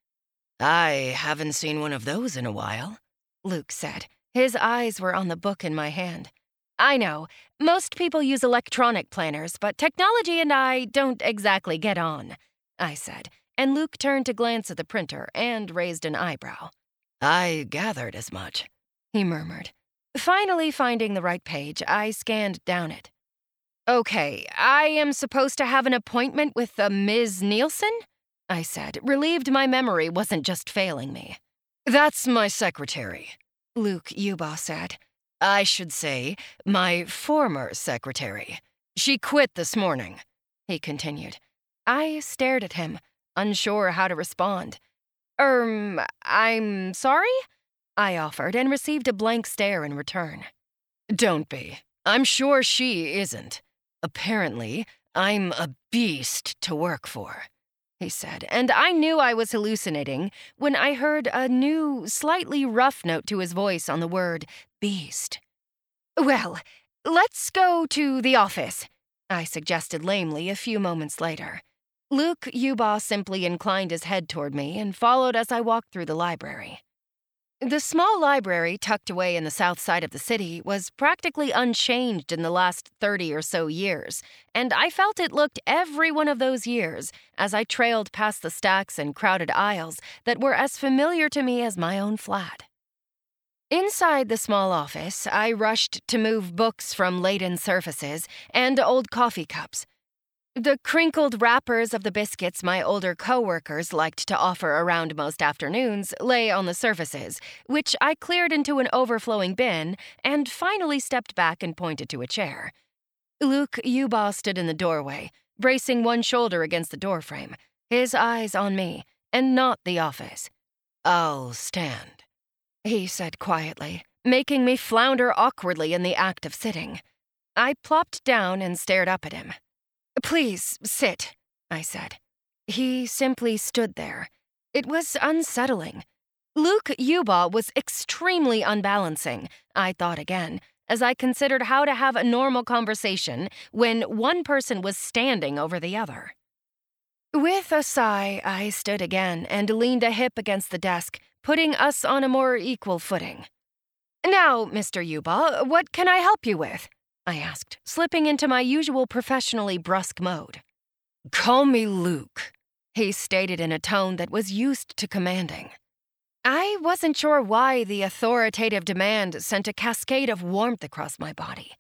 I haven't seen one of those in a while, Luke said. His eyes were on the book in my hand. I know, most people use electronic planners, but technology and I don't exactly get on, I said, and Luke turned to glance at the printer and raised an eyebrow. I gathered as much, he murmured. Finally finding the right page, I scanned down it. Okay, I am supposed to have an appointment with uh, a Ms. Nielsen? I said, relieved my memory wasn't just failing me. That's my secretary, Luke Yuba said. I should say, my former secretary. She quit this morning, he continued. I stared at him, unsure how to respond. Erm, I'm sorry? I offered and received a blank stare in return. Don't be. I'm sure she isn't. Apparently, I'm a beast to work for, he said, and I knew I was hallucinating when I heard a new, slightly rough note to his voice on the word beast. Well, let's go to the office, I suggested lamely a few moments later. Luke Yuba simply inclined his head toward me and followed as I walked through the library. The small library tucked away in the south side of the city was practically unchanged in the last 30 or so years, and I felt it looked every one of those years as I trailed past the stacks and crowded aisles that were as familiar to me as my own flat. Inside the small office, I rushed to move books from laden surfaces and old coffee cups the crinkled wrappers of the biscuits my older coworkers liked to offer around most afternoons lay on the surfaces, which I cleared into an overflowing bin and finally stepped back and pointed to a chair. Luke Yuba stood in the doorway, bracing one shoulder against the doorframe, his eyes on me, and not the office. I'll stand, he said quietly, making me flounder awkwardly in the act of sitting. I plopped down and stared up at him. Please sit, I said. He simply stood there. It was unsettling. Luke Yuba was extremely unbalancing, I thought again, as I considered how to have a normal conversation when one person was standing over the other. With a sigh, I stood again and leaned a hip against the desk, putting us on a more equal footing. Now, Mr. Yuba, what can I help you with? I asked, slipping into my usual professionally brusque mode. Call me Luke, he stated in a tone that was used to commanding. I wasn't sure why the authoritative demand sent a cascade of warmth across my body.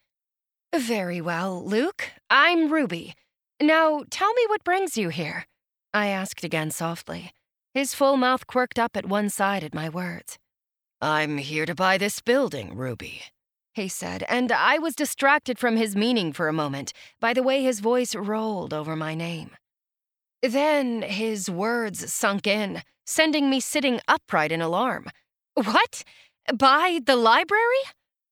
Very well, Luke. I'm Ruby. Now tell me what brings you here, I asked again softly. His full mouth quirked up at one side at my words. I'm here to buy this building, Ruby he said, and I was distracted from his meaning for a moment by the way his voice rolled over my name. Then his words sunk in, sending me sitting upright in alarm. What? Buy the library?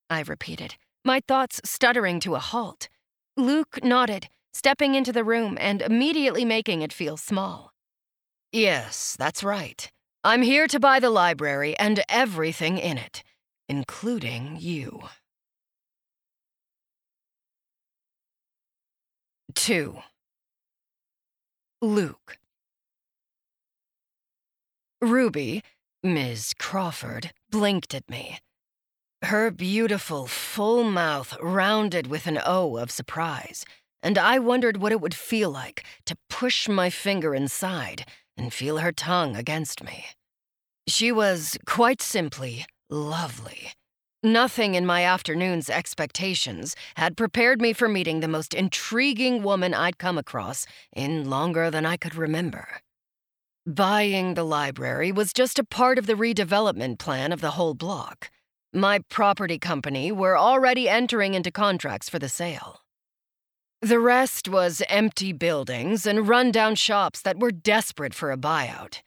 I repeated, my thoughts stuttering to a halt. Luke nodded, stepping into the room and immediately making it feel small. Yes, that's right. I'm here to buy the library and everything in it, including you. 2. Luke. Ruby, Ms. Crawford, blinked at me. Her beautiful, full mouth rounded with an O of surprise, and I wondered what it would feel like to push my finger inside and feel her tongue against me. She was, quite simply, lovely Nothing in my afternoon's expectations had prepared me for meeting the most intriguing woman I'd come across in longer than I could remember. Buying the library was just a part of the redevelopment plan of the whole block. My property company were already entering into contracts for the sale. The rest was empty buildings and rundown shops that were desperate for a buyout.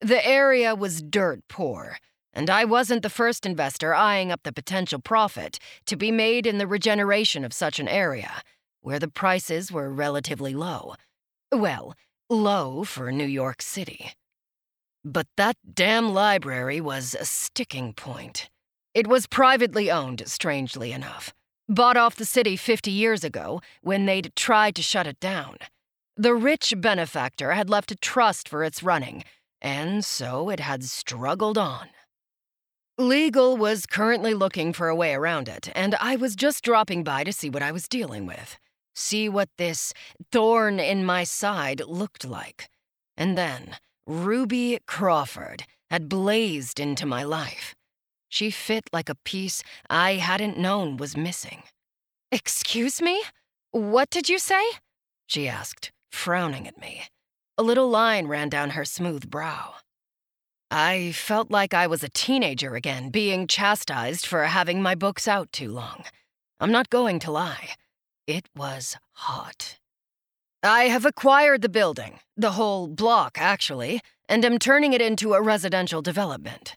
The area was dirt poor and I wasn't the first investor eyeing up the potential profit to be made in the regeneration of such an area, where the prices were relatively low. Well, low for New York City. But that damn library was a sticking point. It was privately owned, strangely enough. Bought off the city 50 years ago when they'd tried to shut it down. The rich benefactor had left a trust for its running, and so it had struggled on. Legal was currently looking for a way around it, and I was just dropping by to see what I was dealing with. See what this thorn in my side looked like. And then, Ruby Crawford had blazed into my life. She fit like a piece I hadn't known was missing. Excuse me? What did you say? She asked, frowning at me. A little line ran down her smooth brow. I felt like I was a teenager again, being chastised for having my books out too long. I'm not going to lie. It was hot. I have acquired the building, the whole block, actually, and am turning it into a residential development.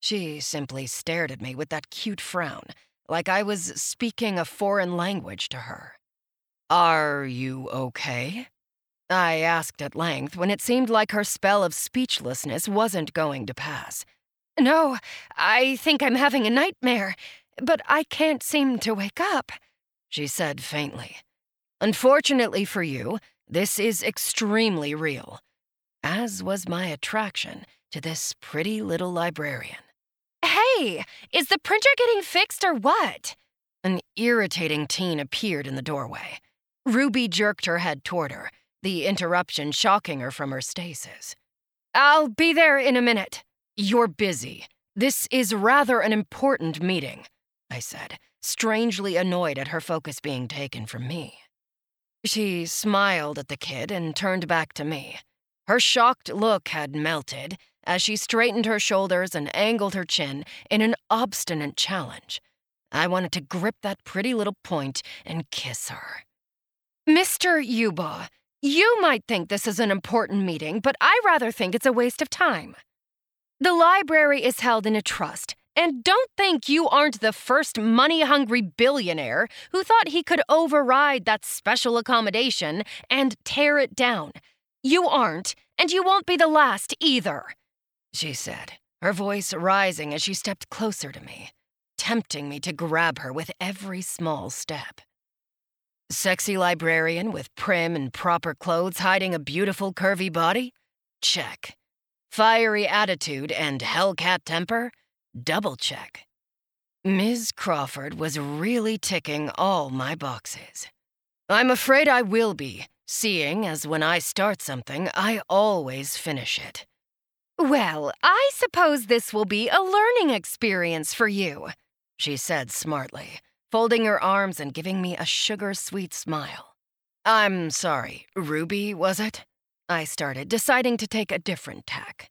She simply stared at me with that cute frown, like I was speaking a foreign language to her. Are you okay? I asked at length when it seemed like her spell of speechlessness wasn't going to pass. No, I think I'm having a nightmare, but I can't seem to wake up, she said faintly. Unfortunately for you, this is extremely real, as was my attraction to this pretty little librarian. Hey, is the printer getting fixed or what? An irritating teen appeared in the doorway. Ruby jerked her head toward her, the interruption shocking her from her stasis. I'll be there in a minute. You're busy. This is rather an important meeting, I said, strangely annoyed at her focus being taken from me. She smiled at the kid and turned back to me. Her shocked look had melted as she straightened her shoulders and angled her chin in an obstinate challenge. I wanted to grip that pretty little point and kiss her. Mr. Yuba, you might think this is an important meeting, but I rather think it's a waste of time. The library is held in a trust, and don't think you aren't the first money hungry billionaire who thought he could override that special accommodation and tear it down. You aren't, and you won't be the last either, she said, her voice rising as she stepped closer to me, tempting me to grab her with every small step. Sexy librarian with prim and proper clothes hiding a beautiful curvy body? Check. Fiery attitude and hellcat temper? Double check. Ms. Crawford was really ticking all my boxes. I'm afraid I will be, seeing as when I start something, I always finish it. Well, I suppose this will be a learning experience for you, she said smartly folding her arms and giving me a sugar sweet smile. I'm sorry, Ruby, was it? I started, deciding to take a different tack.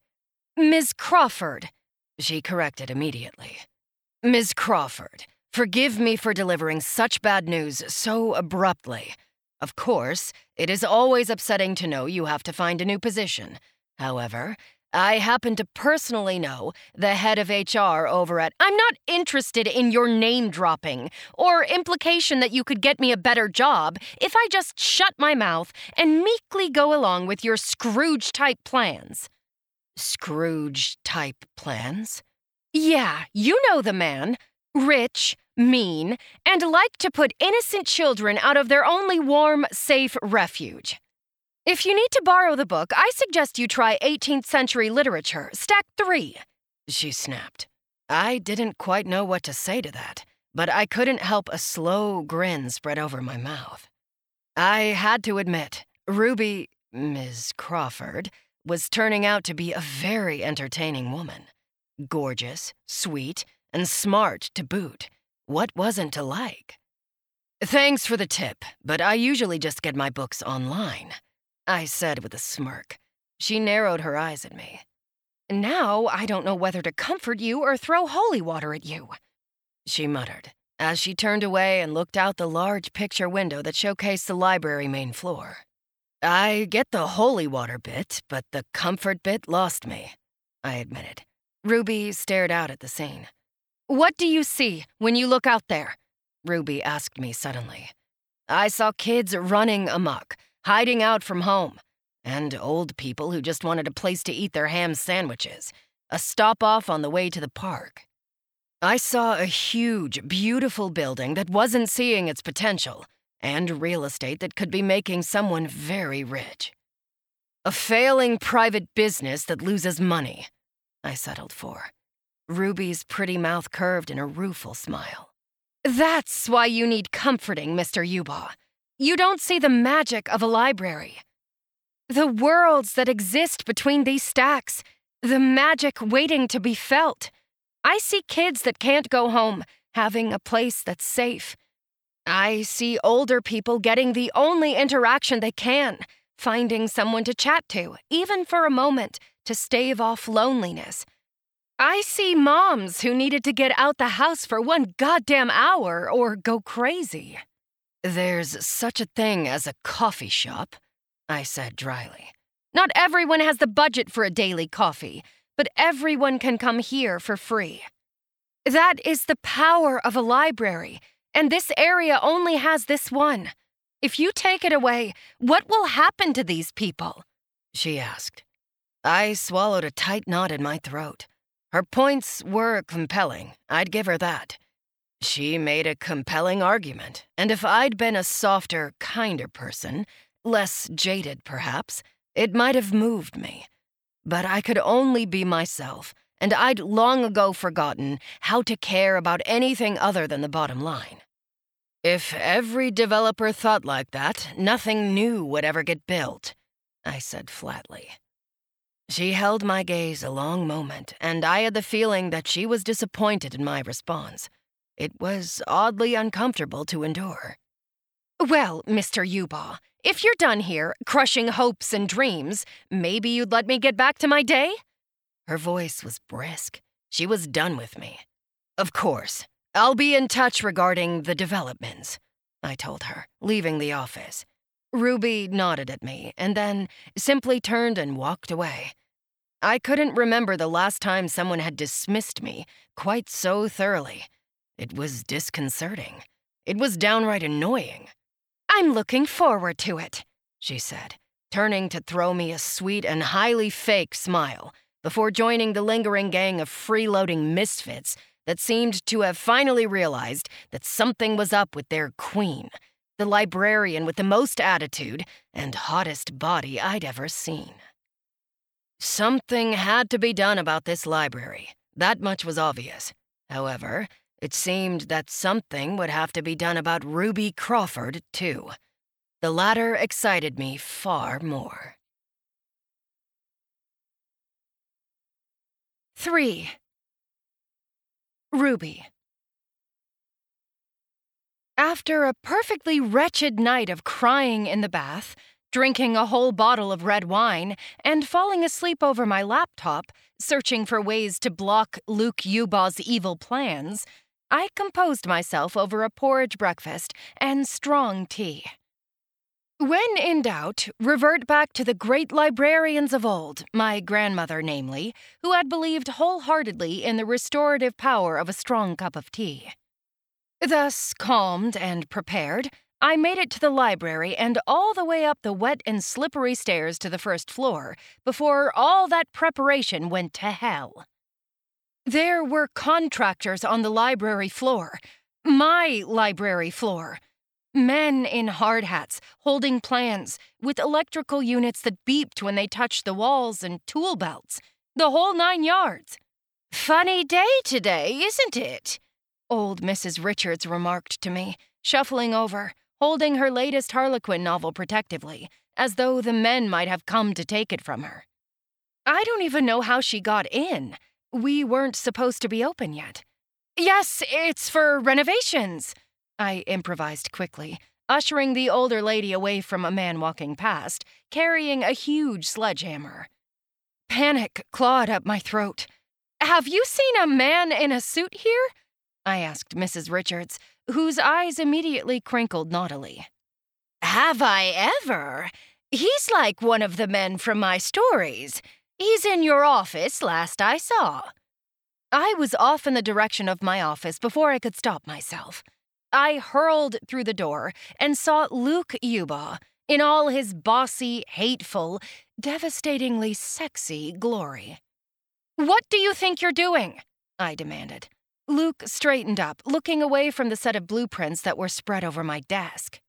Miss Crawford, she corrected immediately. Miss Crawford, forgive me for delivering such bad news so abruptly. Of course, it is always upsetting to know you have to find a new position. However, I happen to personally know the head of HR over at. I'm not interested in your name dropping or implication that you could get me a better job if I just shut my mouth and meekly go along with your Scrooge type plans. Scrooge type plans? Yeah, you know the man. Rich, mean, and like to put innocent children out of their only warm, safe refuge. If you need to borrow the book, I suggest you try 18th century literature, stack three, she snapped. I didn't quite know what to say to that, but I couldn't help a slow grin spread over my mouth. I had to admit, Ruby, Ms. Crawford, was turning out to be a very entertaining woman. Gorgeous, sweet, and smart to boot. What wasn't to like? Thanks for the tip, but I usually just get my books online. I said with a smirk. She narrowed her eyes at me. Now I don't know whether to comfort you or throw holy water at you, she muttered, as she turned away and looked out the large picture window that showcased the library main floor. I get the holy water bit, but the comfort bit lost me, I admitted. Ruby stared out at the scene. What do you see when you look out there? Ruby asked me suddenly. I saw kids running amok, hiding out from home, and old people who just wanted a place to eat their ham sandwiches, a stop off on the way to the park. I saw a huge, beautiful building that wasn't seeing its potential, and real estate that could be making someone very rich. A failing private business that loses money, I settled for. Ruby's pretty mouth curved in a rueful smile. That's why you need comforting, Mr. Yuba. You don't see the magic of a library. The worlds that exist between these stacks, the magic waiting to be felt. I see kids that can't go home, having a place that's safe. I see older people getting the only interaction they can, finding someone to chat to, even for a moment, to stave off loneliness. I see moms who needed to get out the house for one goddamn hour or go crazy. There's such a thing as a coffee shop, I said dryly. Not everyone has the budget for a daily coffee, but everyone can come here for free. That is the power of a library, and this area only has this one. If you take it away, what will happen to these people? She asked. I swallowed a tight knot in my throat. Her points were compelling, I'd give her that. She made a compelling argument, and if I'd been a softer, kinder person, less jaded perhaps, it might have moved me. But I could only be myself, and I'd long ago forgotten how to care about anything other than the bottom line. If every developer thought like that, nothing new would ever get built, I said flatly. She held my gaze a long moment, and I had the feeling that she was disappointed in my response. It was oddly uncomfortable to endure. Well, Mr. Yuba, if you're done here, crushing hopes and dreams, maybe you'd let me get back to my day? Her voice was brisk. She was done with me. Of course. I'll be in touch regarding the developments, I told her, leaving the office. Ruby nodded at me and then simply turned and walked away. I couldn't remember the last time someone had dismissed me quite so thoroughly. It was disconcerting. It was downright annoying. I'm looking forward to it, she said, turning to throw me a sweet and highly fake smile before joining the lingering gang of freeloading misfits that seemed to have finally realized that something was up with their queen the librarian with the most attitude and hottest body I'd ever seen. Something had to be done about this library. That much was obvious. However, it seemed that something would have to be done about Ruby Crawford, too. The latter excited me far more. 3. Ruby. After a perfectly wretched night of crying in the bath, drinking a whole bottle of red wine, and falling asleep over my laptop, searching for ways to block Luke Yuba's evil plans, I composed myself over a porridge breakfast and strong tea. When in doubt, revert back to the great librarians of old, my grandmother, namely, who had believed wholeheartedly in the restorative power of a strong cup of tea. Thus calmed and prepared, I made it to the library and all the way up the wet and slippery stairs to the first floor before all that preparation went to hell. There were contractors on the library floor, my library floor. Men in hard hats, holding plans, with electrical units that beeped when they touched the walls and tool belts. The whole nine yards. Funny day today, isn't it? Old Mrs. Richards remarked to me, shuffling over, holding her latest Harlequin novel protectively, as though the men might have come to take it from her. I don't even know how she got in. We weren't supposed to be open yet. Yes, it's for renovations, I improvised quickly, ushering the older lady away from a man walking past, carrying a huge sledgehammer. Panic clawed up my throat. Have you seen a man in a suit here? I asked Mrs. Richards, whose eyes immediately crinkled naughtily. Have I ever? He's like one of the men from my stories. He's in your office last I saw. I was off in the direction of my office before I could stop myself. I hurled through the door and saw Luke Yuba in all his bossy, hateful, devastatingly sexy glory. What do you think you're doing? I demanded. Luke straightened up, looking away from the set of blueprints that were spread over my desk.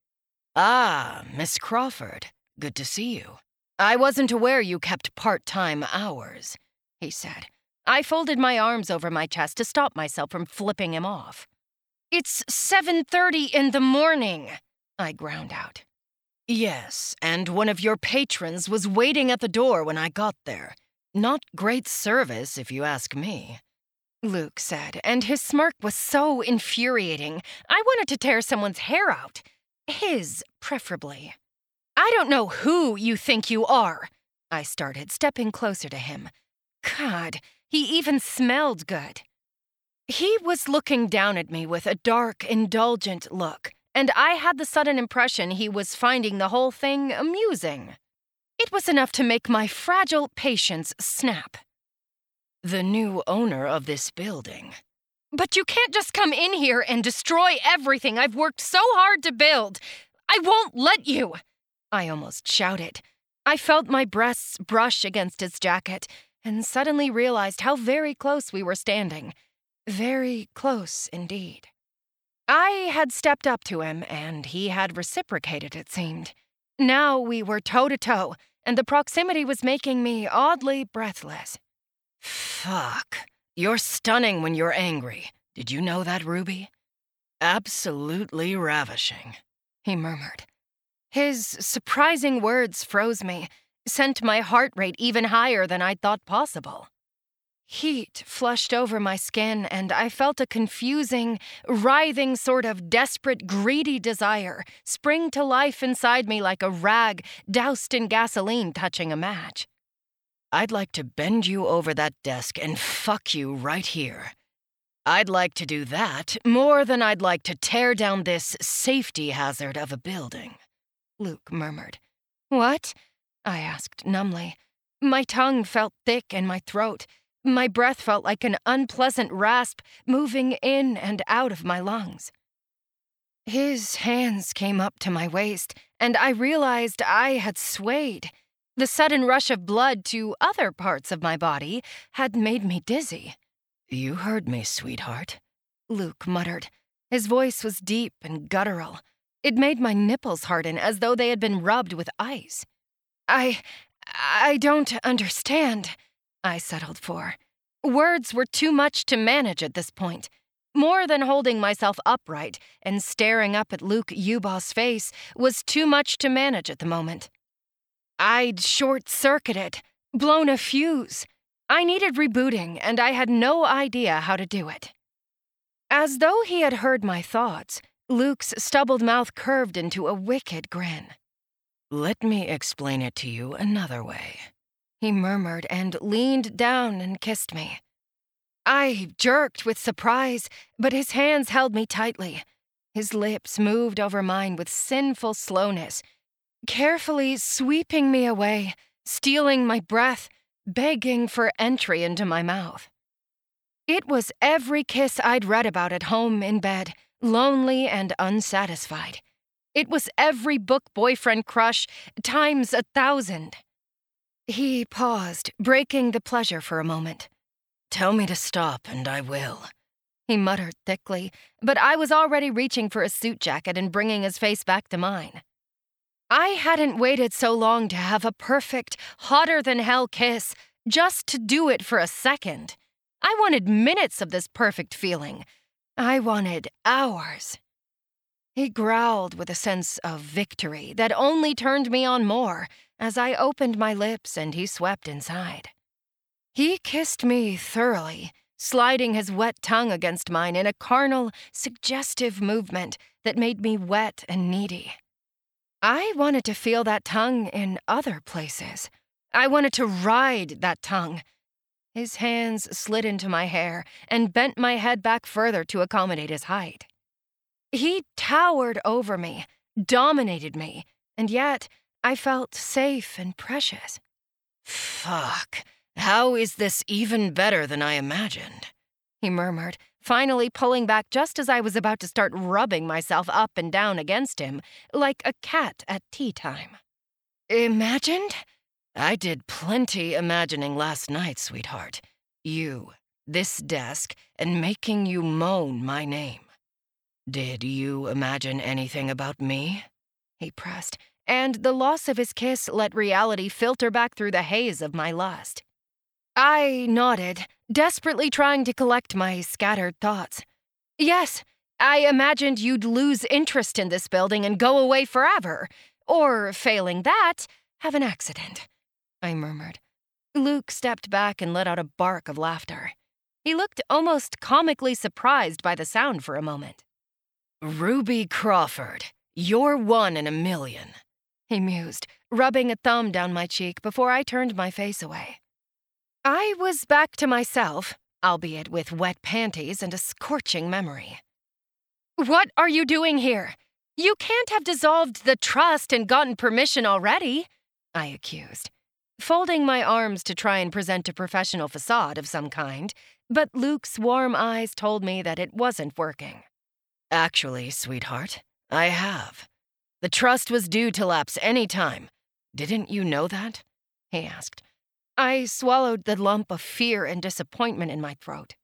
Ah, Miss Crawford. Good to see you. I wasn't aware you kept part time hours, he said. I folded my arms over my chest to stop myself from flipping him off. It's 7:30 in the morning, I ground out. Yes, and one of your patrons was waiting at the door when I got there. Not great service, if you ask me. Luke said, and his smirk was so infuriating, I wanted to tear someone's hair out. His, preferably. I don't know who you think you are, I started, stepping closer to him. God, he even smelled good. He was looking down at me with a dark, indulgent look, and I had the sudden impression he was finding the whole thing amusing. It was enough to make my fragile patience snap the new owner of this building. But you can't just come in here and destroy everything I've worked so hard to build. I won't let you! I almost shouted. I felt my breasts brush against his jacket and suddenly realized how very close we were standing. Very close indeed. I had stepped up to him, and he had reciprocated, it seemed. Now we were toe to toe, and the proximity was making me oddly breathless. Fuck. You're stunning when you're angry. Did you know that, Ruby? Absolutely ravishing, he murmured. His surprising words froze me, sent my heart rate even higher than I'd thought possible. Heat flushed over my skin, and I felt a confusing, writhing sort of desperate, greedy desire spring to life inside me like a rag doused in gasoline touching a match. I'd like to bend you over that desk and fuck you right here. I'd like to do that more than I'd like to tear down this safety hazard of a building, Luke murmured. What? I asked numbly. My tongue felt thick in my throat. My breath felt like an unpleasant rasp moving in and out of my lungs. His hands came up to my waist, and I realized I had swayed. The sudden rush of blood to other parts of my body had made me dizzy. You heard me, sweetheart, Luke muttered. His voice was deep and guttural. It made my nipples harden as though they had been rubbed with ice. I. I don't understand, I settled for. Words were too much to manage at this point. More than holding myself upright and staring up at Luke Yuba's face was too much to manage at the moment. I'd short circuited, blown a fuse. I needed rebooting, and I had no idea how to do it. As though he had heard my thoughts, Luke's stubbled mouth curved into a wicked grin. Let me explain it to you another way, he murmured and leaned down and kissed me. I jerked with surprise, but his hands held me tightly. His lips moved over mine with sinful slowness carefully sweeping me away, stealing my breath, begging for entry into my mouth. It was every kiss I'd read about at home in bed, lonely and unsatisfied. It was every book boyfriend crush times a thousand. He paused, breaking the pleasure for a moment. Tell me to stop, and I will. He muttered thickly, but I was already reaching for a suit jacket and bringing his face back to mine. I hadn't waited so long to have a perfect, hotter than hell kiss just to do it for a second. I wanted minutes of this perfect feeling. I wanted hours. He growled with a sense of victory that only turned me on more as I opened my lips and he swept inside. He kissed me thoroughly, sliding his wet tongue against mine in a carnal, suggestive movement that made me wet and needy. I wanted to feel that tongue in other places. I wanted to ride that tongue. His hands slid into my hair and bent my head back further to accommodate his height. He towered over me, dominated me, and yet I felt safe and precious. Fuck, how is this even better than I imagined? He murmured, finally pulling back just as I was about to start rubbing myself up and down against him, like a cat at tea time. Imagined? I did plenty imagining last night, sweetheart. You, this desk, and making you moan my name. Did you imagine anything about me? He pressed, and the loss of his kiss let reality filter back through the haze of my lust. I nodded, desperately trying to collect my scattered thoughts. Yes, I imagined you'd lose interest in this building and go away forever. Or, failing that, have an accident. I murmured. Luke stepped back and let out a bark of laughter. He looked almost comically surprised by the sound for a moment. Ruby Crawford, you're one in a million, he mused, rubbing a thumb down my cheek before I turned my face away. I was back to myself, albeit with wet panties and a scorching memory. What are you doing here? You can't have dissolved the trust and gotten permission already, I accused, folding my arms to try and present a professional facade of some kind, but Luke's warm eyes told me that it wasn't working. Actually, sweetheart, I have. The trust was due to lapse any time. Didn't you know that? He asked, I swallowed the lump of fear and disappointment in my throat.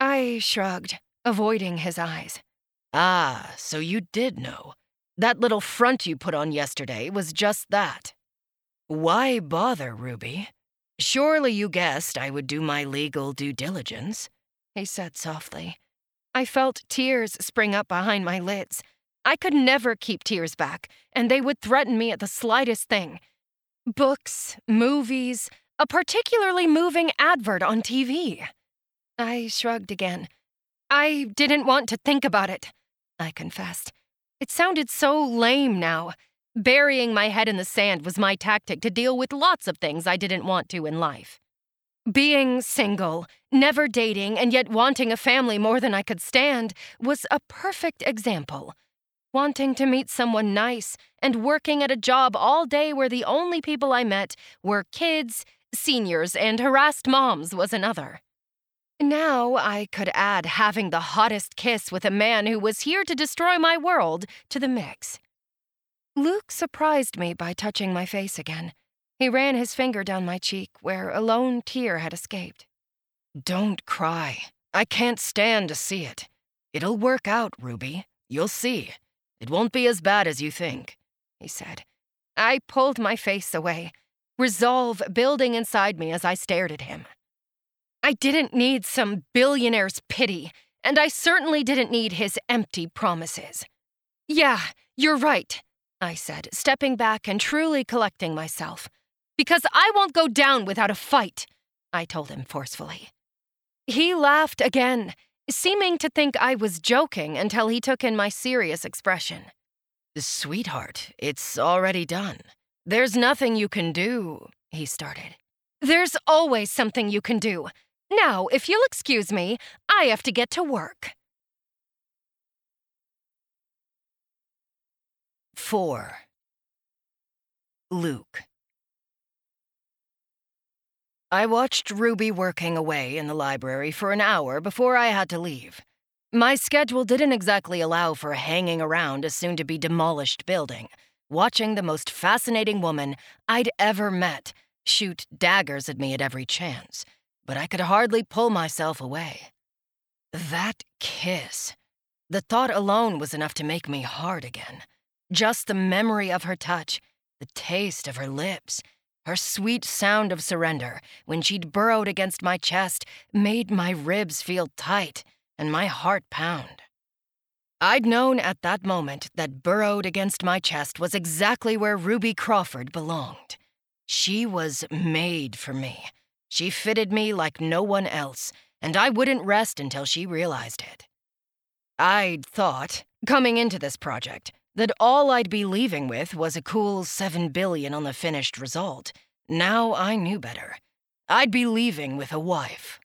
I shrugged, avoiding his eyes. Ah, so you did know. That little front you put on yesterday was just that. Why bother, Ruby? Surely you guessed I would do my legal due diligence, he said softly. I felt tears spring up behind my lids. I could never keep tears back, and they would threaten me at the slightest thing. Books, movies, a particularly moving advert on TV. I shrugged again. I didn't want to think about it, I confessed. It sounded so lame now. Burying my head in the sand was my tactic to deal with lots of things I didn't want to in life. Being single, never dating, and yet wanting a family more than I could stand was a perfect example. Wanting to meet someone nice and working at a job all day where the only people I met were kids, seniors, and harassed moms was another. Now I could add having the hottest kiss with a man who was here to destroy my world to the mix. Luke surprised me by touching my face again. He ran his finger down my cheek where a lone tear had escaped. Don't cry. I can't stand to see it. It'll work out, Ruby. You'll see. It won't be as bad as you think, he said. I pulled my face away, resolve building inside me as I stared at him. I didn't need some billionaire's pity, and I certainly didn't need his empty promises. Yeah, you're right, I said, stepping back and truly collecting myself. Because I won't go down without a fight, I told him forcefully. He laughed again, seeming to think I was joking until he took in my serious expression. Sweetheart, it's already done. There's nothing you can do, he started. There's always something you can do. Now, if you'll excuse me, I have to get to work. 4. Luke. I watched Ruby working away in the library for an hour before I had to leave. My schedule didn't exactly allow for hanging around a soon to be demolished building, watching the most fascinating woman I'd ever met shoot daggers at me at every chance but I could hardly pull myself away. That kiss. The thought alone was enough to make me hard again. Just the memory of her touch, the taste of her lips, her sweet sound of surrender when she'd burrowed against my chest made my ribs feel tight and my heart pound. I'd known at that moment that burrowed against my chest was exactly where Ruby Crawford belonged. She was made for me, she fitted me like no one else, and I wouldn't rest until she realized it. I'd thought, coming into this project, that all I'd be leaving with was a cool 7 billion on the finished result. Now I knew better. I'd be leaving with a wife.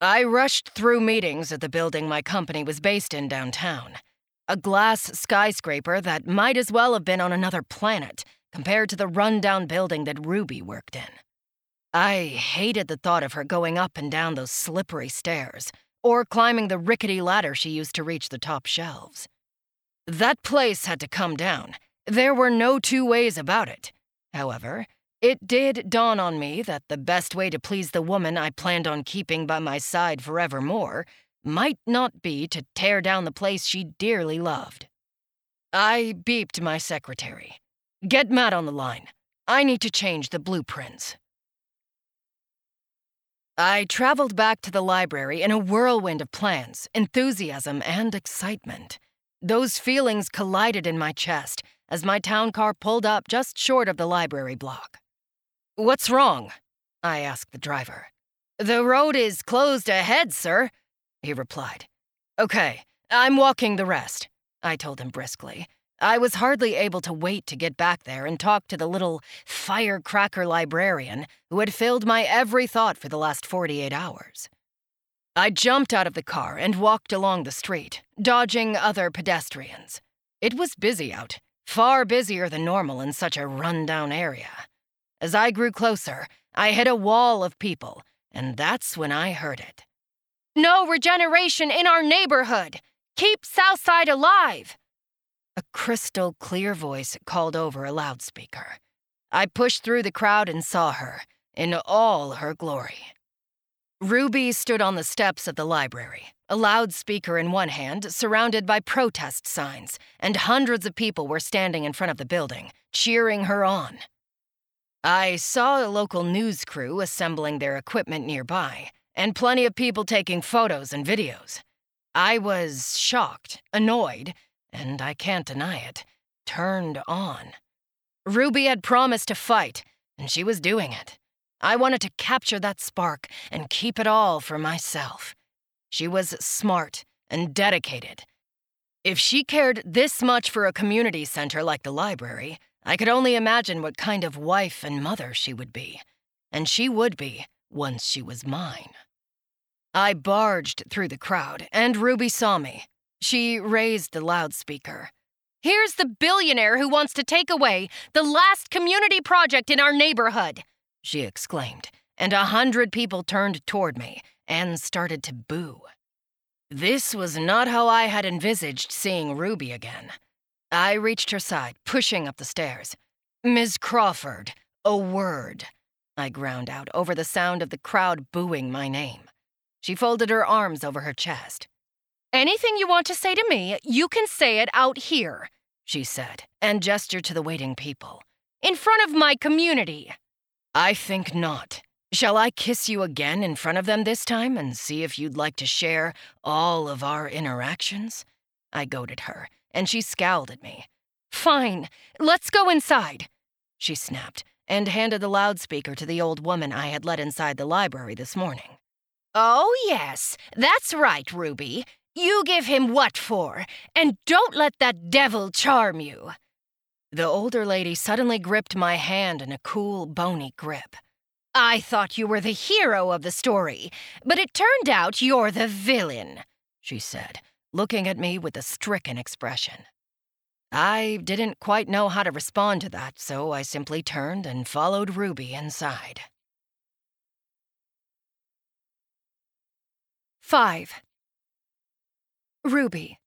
I rushed through meetings at the building my company was based in downtown. A glass skyscraper that might as well have been on another planet compared to the rundown building that Ruby worked in. I hated the thought of her going up and down those slippery stairs, or climbing the rickety ladder she used to reach the top shelves. That place had to come down. There were no two ways about it. However, it did dawn on me that the best way to please the woman I planned on keeping by my side forevermore might not be to tear down the place she dearly loved. I beeped my secretary. Get Matt on the line. I need to change the blueprints. I traveled back to the library in a whirlwind of plans, enthusiasm, and excitement. Those feelings collided in my chest as my town car pulled up just short of the library block. What's wrong? I asked the driver. The road is closed ahead, sir, he replied. Okay, I'm walking the rest, I told him briskly, I was hardly able to wait to get back there and talk to the little firecracker librarian who had filled my every thought for the last 48 hours. I jumped out of the car and walked along the street, dodging other pedestrians. It was busy out, far busier than normal in such a rundown area. As I grew closer, I hit a wall of people, and that's when I heard it. No regeneration in our neighborhood! Keep Southside alive! A crystal clear voice called over a loudspeaker. I pushed through the crowd and saw her, in all her glory. Ruby stood on the steps of the library, a loudspeaker in one hand, surrounded by protest signs, and hundreds of people were standing in front of the building, cheering her on. I saw a local news crew assembling their equipment nearby, and plenty of people taking photos and videos. I was shocked, annoyed, and I can't deny it, turned on. Ruby had promised to fight, and she was doing it. I wanted to capture that spark and keep it all for myself. She was smart and dedicated. If she cared this much for a community center like the library, I could only imagine what kind of wife and mother she would be. And she would be once she was mine. I barged through the crowd, and Ruby saw me. She raised the loudspeaker. Here's the billionaire who wants to take away the last community project in our neighborhood, she exclaimed, and a hundred people turned toward me and started to boo. This was not how I had envisaged seeing Ruby again. I reached her side, pushing up the stairs. Miss Crawford, a word. I ground out over the sound of the crowd booing my name. She folded her arms over her chest. Anything you want to say to me, you can say it out here, she said, and gestured to the waiting people. In front of my community. I think not. Shall I kiss you again in front of them this time and see if you'd like to share all of our interactions? I goaded her, and she scowled at me. Fine, let's go inside, she snapped, and handed the loudspeaker to the old woman I had let inside the library this morning. Oh, yes, that's right, Ruby. You give him what for, and don't let that devil charm you. The older lady suddenly gripped my hand in a cool, bony grip. I thought you were the hero of the story, but it turned out you're the villain, she said, looking at me with a stricken expression. I didn't quite know how to respond to that, so I simply turned and followed Ruby inside. 5. Ruby.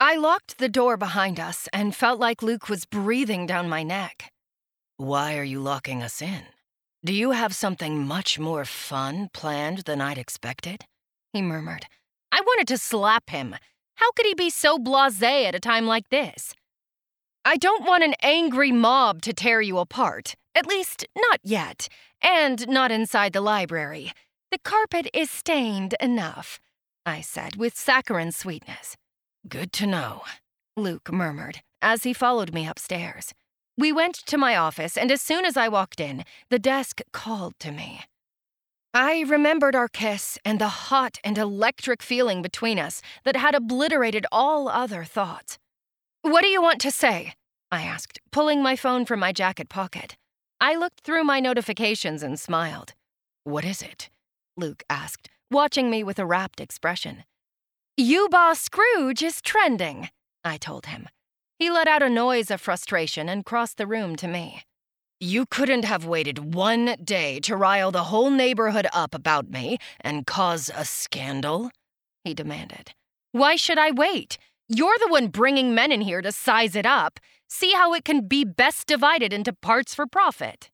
I locked the door behind us and felt like Luke was breathing down my neck. Why are you locking us in? Do you have something much more fun planned than I'd expected? He murmured. I wanted to slap him. How could he be so blase at a time like this? I don't want an angry mob to tear you apart. At least, not yet. And not inside the library. The carpet is stained enough, I said with saccharine sweetness. Good to know, Luke murmured as he followed me upstairs. We went to my office, and as soon as I walked in, the desk called to me. I remembered our kiss and the hot and electric feeling between us that had obliterated all other thoughts. What do you want to say? I asked, pulling my phone from my jacket pocket. I looked through my notifications and smiled. What is it? Luke asked, watching me with a rapt expression. You Boss Scrooge is trending, I told him. He let out a noise of frustration and crossed the room to me. You couldn't have waited one day to rile the whole neighborhood up about me and cause a scandal? He demanded. Why should I wait? You're the one bringing men in here to size it up. See how it can be best divided into parts for profit.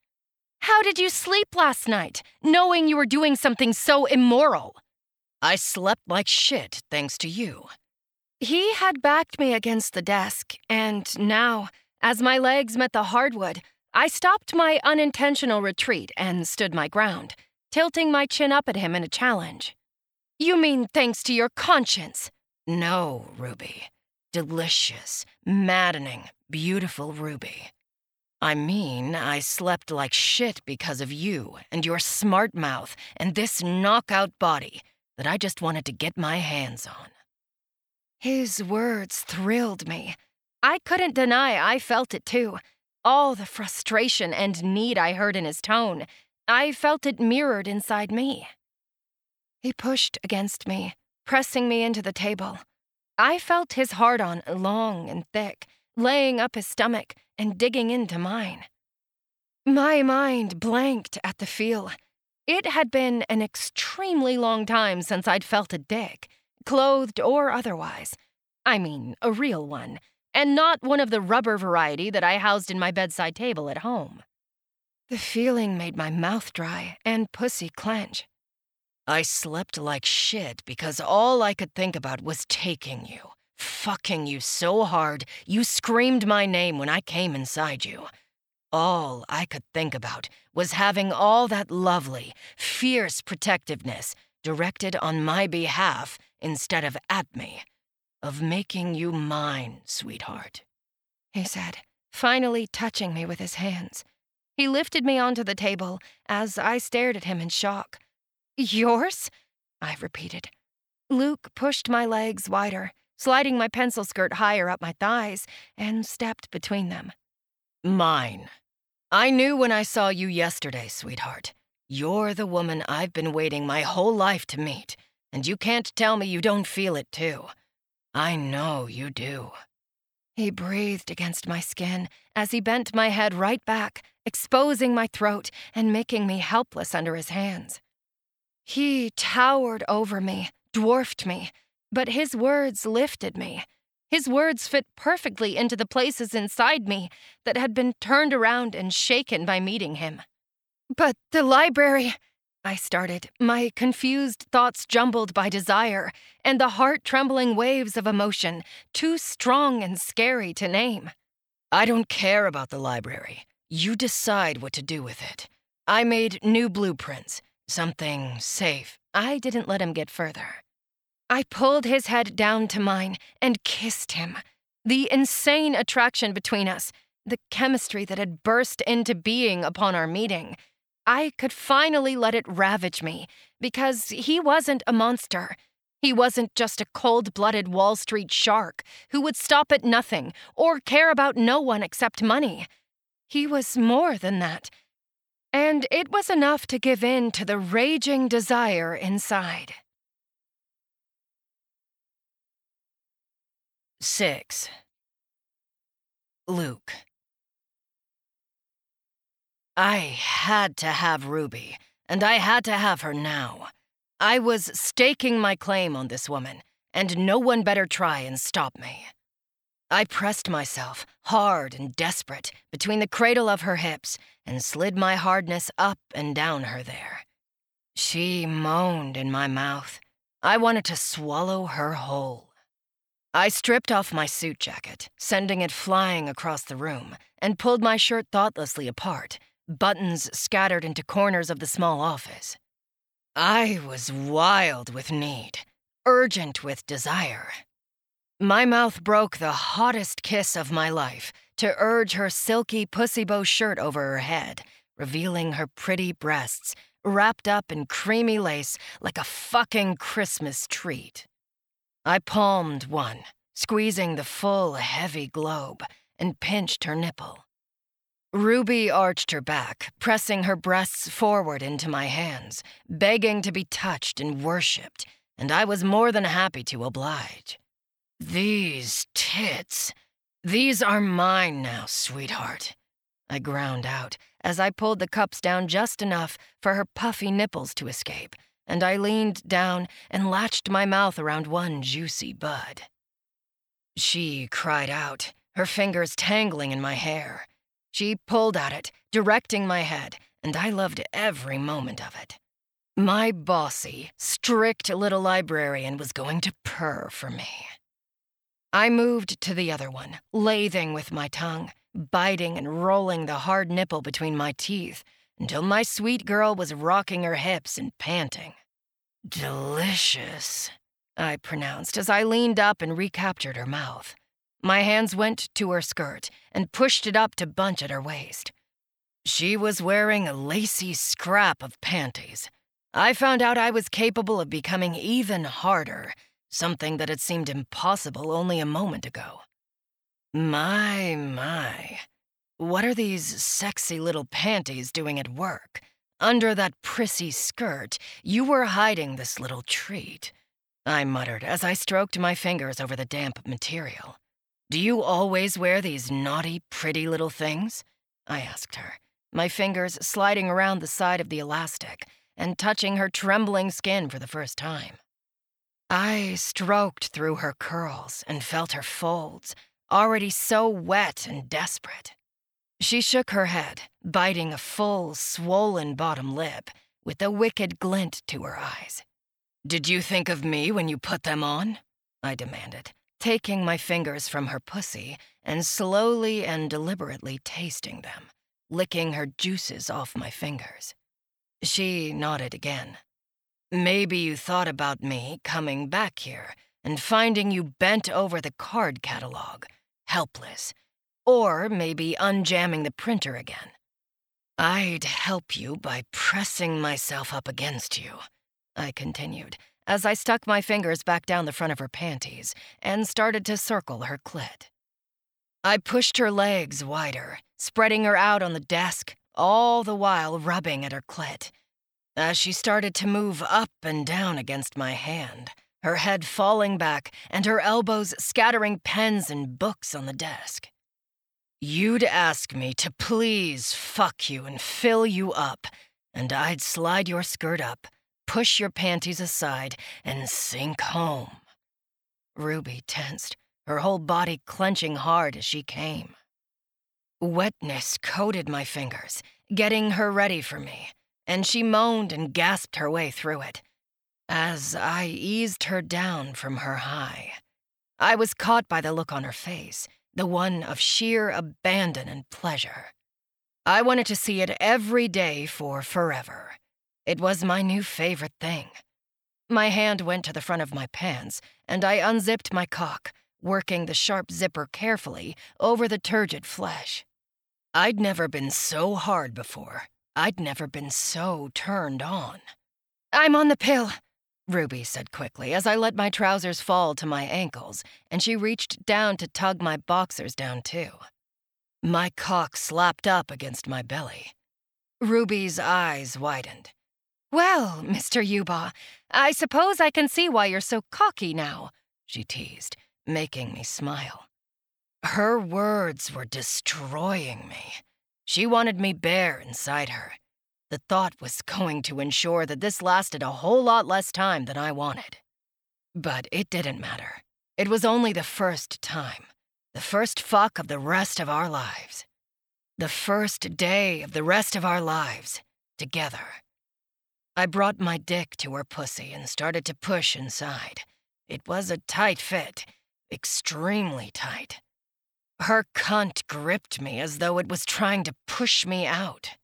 How did you sleep last night, knowing you were doing something so immoral? I slept like shit thanks to you. He had backed me against the desk, and now, as my legs met the hardwood, I stopped my unintentional retreat and stood my ground, tilting my chin up at him in a challenge. You mean thanks to your conscience? No, Ruby. Delicious, maddening, beautiful Ruby. I mean, I slept like shit because of you and your smart mouth and this knockout body that I just wanted to get my hands on. His words thrilled me. I couldn't deny I felt it too. All the frustration and need I heard in his tone, I felt it mirrored inside me. He pushed against me, pressing me into the table. I felt his heart on long and thick, laying up his stomach and digging into mine. My mind blanked at the feel. It had been an extremely long time since I'd felt a dick clothed or otherwise. I mean, a real one, and not one of the rubber variety that I housed in my bedside table at home. The feeling made my mouth dry and pussy clench. I slept like shit because all I could think about was taking you, fucking you so hard you screamed my name when I came inside you. All I could think about was having all that lovely, fierce protectiveness directed on my behalf instead of at me, of making you mine, sweetheart, he said, finally touching me with his hands. He lifted me onto the table as I stared at him in shock. Yours? I repeated. Luke pushed my legs wider, sliding my pencil skirt higher up my thighs, and stepped between them. Mine. I knew when I saw you yesterday, sweetheart. You're the woman I've been waiting my whole life to meet, and you can't tell me you don't feel it too. I know you do. He breathed against my skin as he bent my head right back, exposing my throat and making me helpless under his hands. He towered over me, dwarfed me, but his words lifted me. His words fit perfectly into the places inside me that had been turned around and shaken by meeting him. But the library, I started, my confused thoughts jumbled by desire and the heart trembling waves of emotion, too strong and scary to name. I don't care about the library. You decide what to do with it. I made new blueprints, something safe. I didn't let him get further. I pulled his head down to mine and kissed him. The insane attraction between us, the chemistry that had burst into being upon our meeting. I could finally let it ravage me because he wasn't a monster. He wasn't just a cold blooded Wall Street shark who would stop at nothing or care about no one except money. He was more than that. And it was enough to give in to the raging desire inside. 6. Luke. I had to have Ruby, and I had to have her now. I was staking my claim on this woman, and no one better try and stop me. I pressed myself, hard and desperate, between the cradle of her hips and slid my hardness up and down her there. She moaned in my mouth. I wanted to swallow her whole. I stripped off my suit jacket, sending it flying across the room, and pulled my shirt thoughtlessly apart, buttons scattered into corners of the small office. I was wild with need, urgent with desire. My mouth broke the hottest kiss of my life to urge her silky pussy bow shirt over her head, revealing her pretty breasts, wrapped up in creamy lace like a fucking Christmas treat. I palmed one, squeezing the full, heavy globe, and pinched her nipple. Ruby arched her back, pressing her breasts forward into my hands, begging to be touched and worshipped, and I was more than happy to oblige. These tits. These are mine now, sweetheart. I ground out as I pulled the cups down just enough for her puffy nipples to escape and I leaned down and latched my mouth around one juicy bud. She cried out, her fingers tangling in my hair. She pulled at it, directing my head, and I loved every moment of it. My bossy, strict little librarian was going to purr for me. I moved to the other one, lathing with my tongue, biting and rolling the hard nipple between my teeth until my sweet girl was rocking her hips and panting. Delicious, I pronounced as I leaned up and recaptured her mouth. My hands went to her skirt and pushed it up to bunch at her waist. She was wearing a lacy scrap of panties. I found out I was capable of becoming even harder, something that had seemed impossible only a moment ago. My, my. What are these sexy little panties doing at work? Under that prissy skirt, you were hiding this little treat. I muttered as I stroked my fingers over the damp material. Do you always wear these naughty, pretty little things? I asked her, my fingers sliding around the side of the elastic and touching her trembling skin for the first time. I stroked through her curls and felt her folds, already so wet and desperate. She shook her head, biting a full, swollen bottom lip, with a wicked glint to her eyes. Did you think of me when you put them on? I demanded, taking my fingers from her pussy and slowly and deliberately tasting them, licking her juices off my fingers. She nodded again. Maybe you thought about me coming back here and finding you bent over the card catalog, helpless, or maybe unjamming the printer again. I'd help you by pressing myself up against you, I continued, as I stuck my fingers back down the front of her panties and started to circle her clit. I pushed her legs wider, spreading her out on the desk, all the while rubbing at her clit. As she started to move up and down against my hand, her head falling back and her elbows scattering pens and books on the desk. You'd ask me to please fuck you and fill you up, and I'd slide your skirt up, push your panties aside, and sink home. Ruby tensed, her whole body clenching hard as she came. Wetness coated my fingers, getting her ready for me, and she moaned and gasped her way through it. As I eased her down from her high, I was caught by the look on her face the one of sheer abandon and pleasure. I wanted to see it every day for forever. It was my new favorite thing. My hand went to the front of my pants, and I unzipped my cock, working the sharp zipper carefully over the turgid flesh. I'd never been so hard before. I'd never been so turned on. I'm on the pill, Ruby said quickly as I let my trousers fall to my ankles, and she reached down to tug my boxers down too. My cock slapped up against my belly. Ruby's eyes widened. Well, Mr. Yuba, I suppose I can see why you're so cocky now, she teased, making me smile. Her words were destroying me. She wanted me bare inside her, the thought was going to ensure that this lasted a whole lot less time than I wanted. But it didn't matter. It was only the first time. The first fuck of the rest of our lives. The first day of the rest of our lives. Together. I brought my dick to her pussy and started to push inside. It was a tight fit. Extremely tight. Her cunt gripped me as though it was trying to push me out.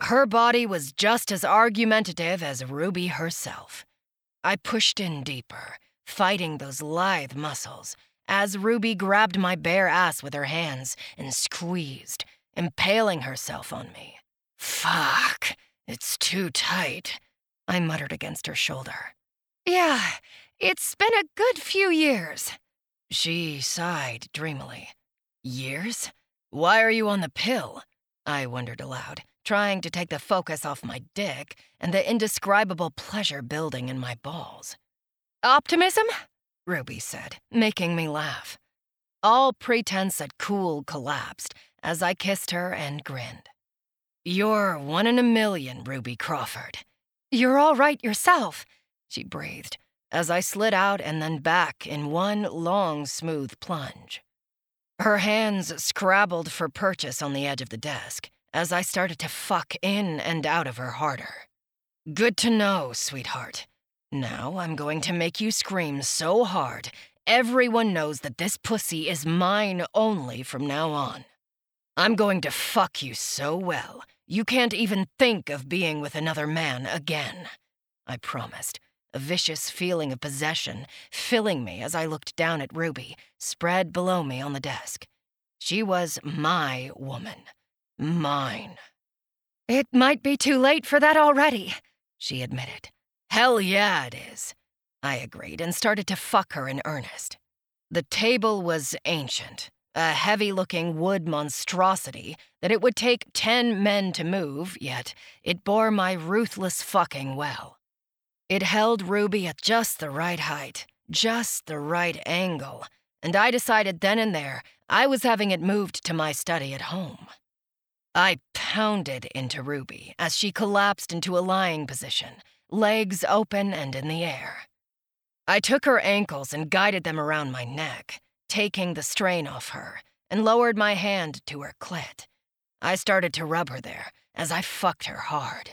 Her body was just as argumentative as Ruby herself. I pushed in deeper, fighting those lithe muscles, as Ruby grabbed my bare ass with her hands and squeezed, impaling herself on me. Fuck, it's too tight, I muttered against her shoulder. Yeah, it's been a good few years. She sighed dreamily. Years? Why are you on the pill? I wondered aloud, trying to take the focus off my dick and the indescribable pleasure building in my balls. Optimism? Ruby said, making me laugh. All pretense at cool collapsed as I kissed her and grinned. You're one in a million, Ruby Crawford. You're all right yourself, she breathed as I slid out and then back in one long, smooth plunge. Her hands scrabbled for purchase on the edge of the desk, as I started to fuck in and out of her harder. Good to know, sweetheart. Now I'm going to make you scream so hard, everyone knows that this pussy is mine only from now on. I'm going to fuck you so well, you can't even think of being with another man again. I promised, a vicious feeling of possession filling me as I looked down at Ruby, spread below me on the desk. She was my woman Mine. It might be too late for that already, she admitted. Hell yeah, it is. I agreed and started to fuck her in earnest. The table was ancient, a heavy looking wood monstrosity that it would take ten men to move, yet it bore my ruthless fucking well. It held Ruby at just the right height, just the right angle, and I decided then and there I was having it moved to my study at home. I pounded into Ruby as she collapsed into a lying position, legs open and in the air. I took her ankles and guided them around my neck, taking the strain off her, and lowered my hand to her clit. I started to rub her there as I fucked her hard.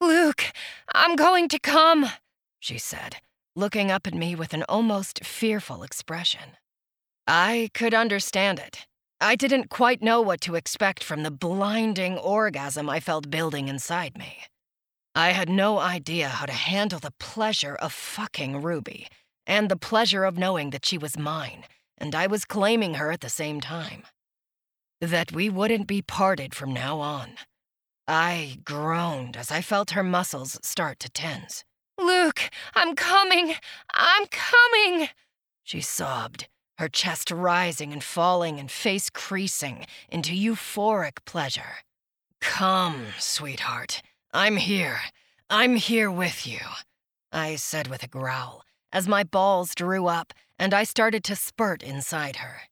Luke, I'm going to come, she said, looking up at me with an almost fearful expression. I could understand it. I didn't quite know what to expect from the blinding orgasm I felt building inside me. I had no idea how to handle the pleasure of fucking Ruby and the pleasure of knowing that she was mine and I was claiming her at the same time. That we wouldn't be parted from now on. I groaned as I felt her muscles start to tense. Luke, I'm coming! I'm coming! She sobbed, her chest rising and falling and face creasing into euphoric pleasure. Come, sweetheart. I'm here. I'm here with you, I said with a growl as my balls drew up and I started to spurt inside her.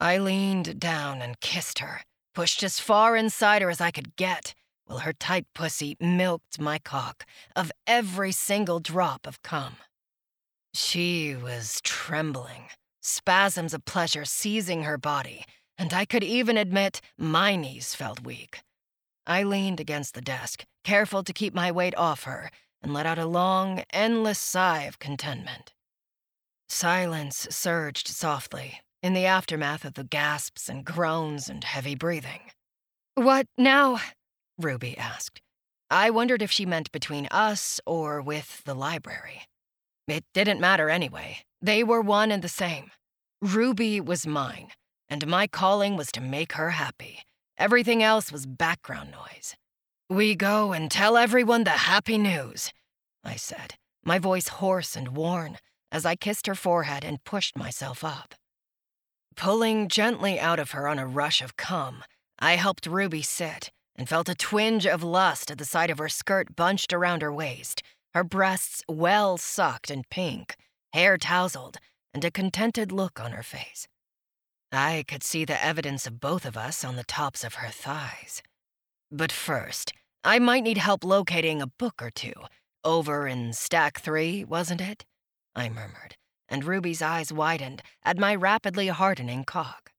I leaned down and kissed her, pushed as far inside her as I could get, while her tight pussy milked my cock of every single drop of cum. She was trembling, spasms of pleasure seizing her body, and I could even admit my knees felt weak. I leaned against the desk, careful to keep my weight off her, and let out a long, endless sigh of contentment. Silence surged softly in the aftermath of the gasps and groans and heavy breathing. What now? Ruby asked. I wondered if she meant between us or with the library. It didn't matter anyway. They were one and the same. Ruby was mine, and my calling was to make her happy. Everything else was background noise. We go and tell everyone the happy news, I said, my voice hoarse and worn as I kissed her forehead and pushed myself up. Pulling gently out of her on a rush of cum, I helped Ruby sit and felt a twinge of lust at the sight of her skirt bunched around her waist, her breasts well sucked and pink, hair tousled, and a contented look on her face. I could see the evidence of both of us on the tops of her thighs. But first, I might need help locating a book or two. Over in stack three, wasn't it? I murmured, and Ruby's eyes widened at my rapidly hardening cock.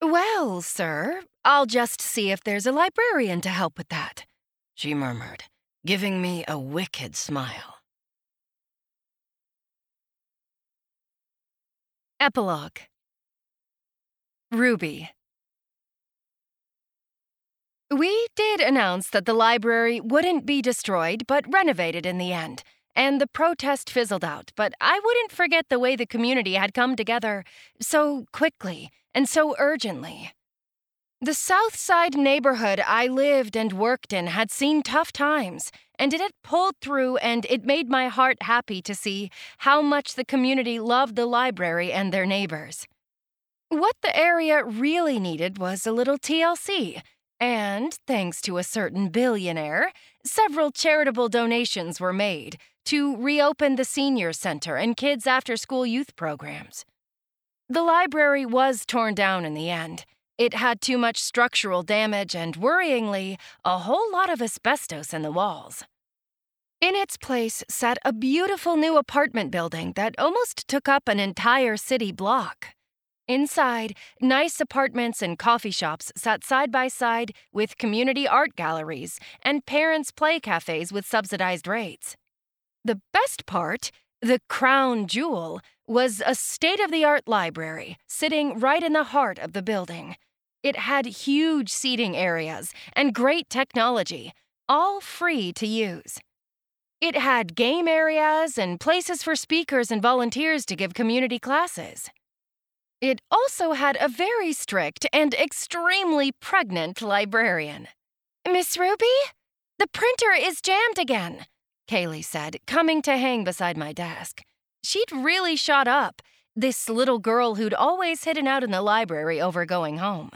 Well, sir, I'll just see if there's a librarian to help with that, she murmured, giving me a wicked smile. Epilogue Ruby. We did announce that the library wouldn't be destroyed, but renovated in the end and the protest fizzled out, but I wouldn't forget the way the community had come together so quickly and so urgently. The South Side neighborhood I lived and worked in had seen tough times, and it had pulled through, and it made my heart happy to see how much the community loved the library and their neighbors. What the area really needed was a little TLC, and thanks to a certain billionaire, several charitable donations were made to reopen the senior center and kids' after school youth programs. The library was torn down in the end. It had too much structural damage and, worryingly, a whole lot of asbestos in the walls. In its place sat a beautiful new apartment building that almost took up an entire city block. Inside, nice apartments and coffee shops sat side by side with community art galleries and parents' play cafes with subsidized rates. The best part, the crown jewel, was a state of the art library sitting right in the heart of the building. It had huge seating areas and great technology, all free to use. It had game areas and places for speakers and volunteers to give community classes. It also had a very strict and extremely pregnant librarian. Miss Ruby? The printer is jammed again. Kaylee said, coming to hang beside my desk. She'd really shot up, this little girl who'd always hidden out in the library over going home.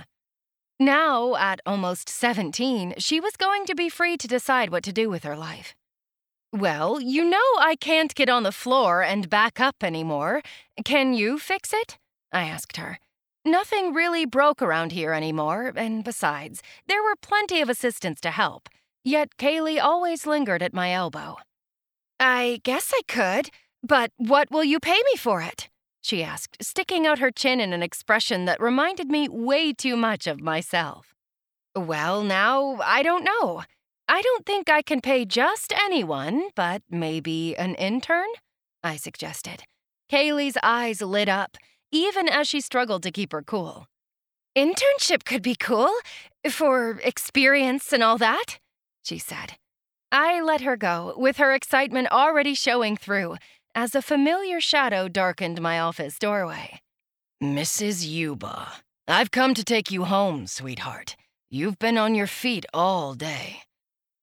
Now, at almost 17, she was going to be free to decide what to do with her life. Well, you know I can't get on the floor and back up anymore. Can you fix it? I asked her. Nothing really broke around here anymore, and besides, there were plenty of assistants to help. Yet Kaylee always lingered at my elbow. I guess I could, but what will you pay me for it? She asked, sticking out her chin in an expression that reminded me way too much of myself. Well, now, I don't know. I don't think I can pay just anyone, but maybe an intern? I suggested. Kaylee's eyes lit up, even as she struggled to keep her cool. Internship could be cool for experience and all that, she said. I let her go, with her excitement already showing through, as a familiar shadow darkened my office doorway. Mrs. Yuba, I've come to take you home, sweetheart. You've been on your feet all day.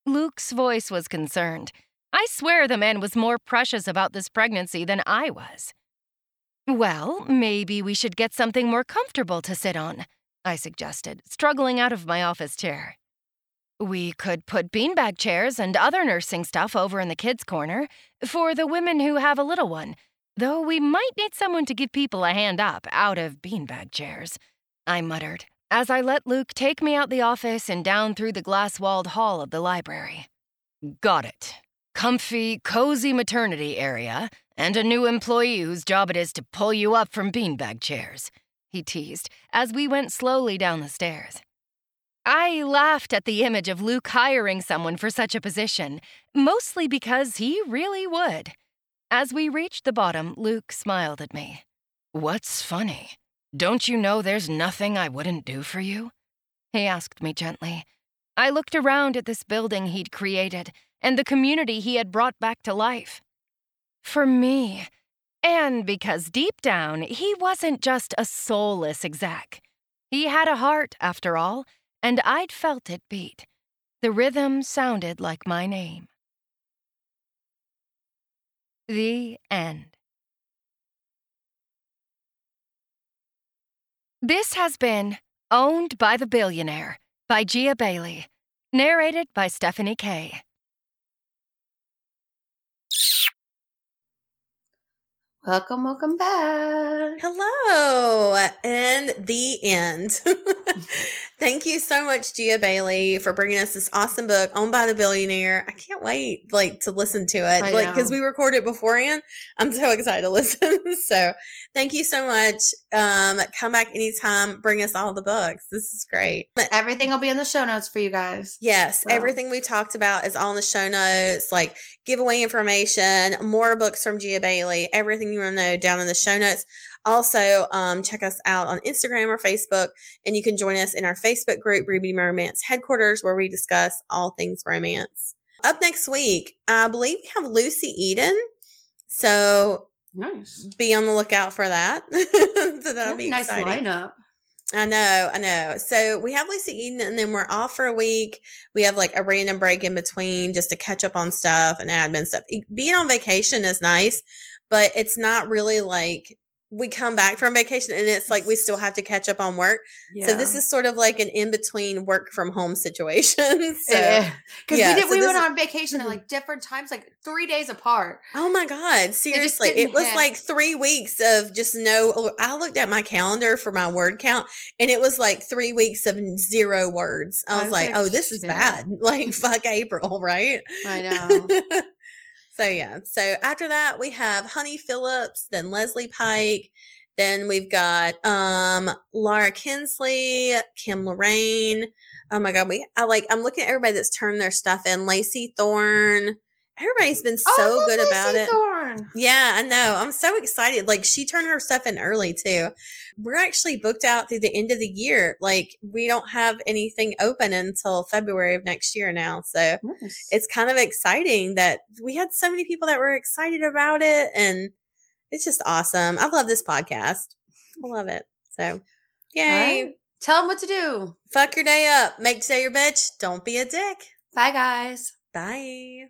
Luke's voice was concerned. I swear the man was more precious about this pregnancy than I was. Well, maybe we should get something more comfortable to sit on, I suggested, struggling out of my office chair. We could put beanbag chairs and other nursing stuff over in the kids' corner for the women who have a little one, though we might need someone to give people a hand up out of beanbag chairs, I muttered as I let Luke take me out the office and down through the glass walled hall of the library. Got it. Comfy, cozy maternity area, and a new employee whose job it is to pull you up from beanbag chairs, he teased as we went slowly down the stairs. I laughed at the image of Luke hiring someone for such a position, mostly because he really would. As we reached the bottom, Luke smiled at me. What's funny? Don't you know there's nothing I wouldn't do for you? He asked me gently. I looked around at this building he'd created and the community he had brought back to life. For me, and because deep down, he wasn't just a soulless exec. He had a heart, after all, and I'd felt it beat. The rhythm sounded like my name. The end. This has been Owned by the Billionaire by Gia Bailey, narrated by Stephanie Kay. Welcome, welcome back. Hello, and the end. (laughs) Thank you so much, Gia Bailey, for bringing us this awesome book, Owned by the Billionaire. I can't wait, like, to listen to it, I like, because we recorded it beforehand. I'm so excited to (laughs) listen. so, thank you so much. Um, come back anytime. Bring us all the books. This is great. But Everything will be in the show notes for you guys. Yes, Wow. everything we talked about is all in the show notes, like giveaway information, more books from Gia Bailey, everything you want to know down in the show notes. Also, um, check us out on Instagram or Facebook, and you can join us in our Facebook group, Read Me Romance Headquarters, where we discuss all things romance. Up next week, I believe we have Lucy Eden. So Nice. be on the lookout for that. (laughs) so that'll be nice exciting. lineup. I know, I know. So we have Lucy Eden and then we're off for a week. We have like a random break in between just to catch up on stuff and admin stuff. Being on vacation is nice, but it's not really like we come back from vacation and it's like we still have to catch up on work. Yeah. So this is sort of like an in between work from home situation. (laughs) so eh, because yeah, we did so we went on vacation at mm-hmm. like different times, like three days apart. Oh my God. Seriously. It didn't was hit. like three weeks of just no. Oh, I looked at my calendar for my word count and it was like three weeks of zero words. I I was was like, like, oh, this is bad. (laughs) Like, fuck April, right? I know. (laughs) so, yeah. So after that, we have Honey Phillips, then Leslie Pike. Then we've got um Laura Kinsley, Kim Lorraine. Oh my god, we I like I'm looking at everybody that's turned their stuff in. Lacey Thorne. Everybody's been so Oh, I love good about Lacey it. Yeah, I know. I'm so excited. Like she turned her stuff in early too. We're actually booked out through the end of the year. Like we don't have anything open until February of next year now. So Nice. it's kind of exciting that we had so many people that were excited about it and it's just awesome. I love this podcast. I love it. So yay. Right. Tell them what to do. Fuck your day up. Make today your bitch. Don't be a dick. Bye, guys. Bye.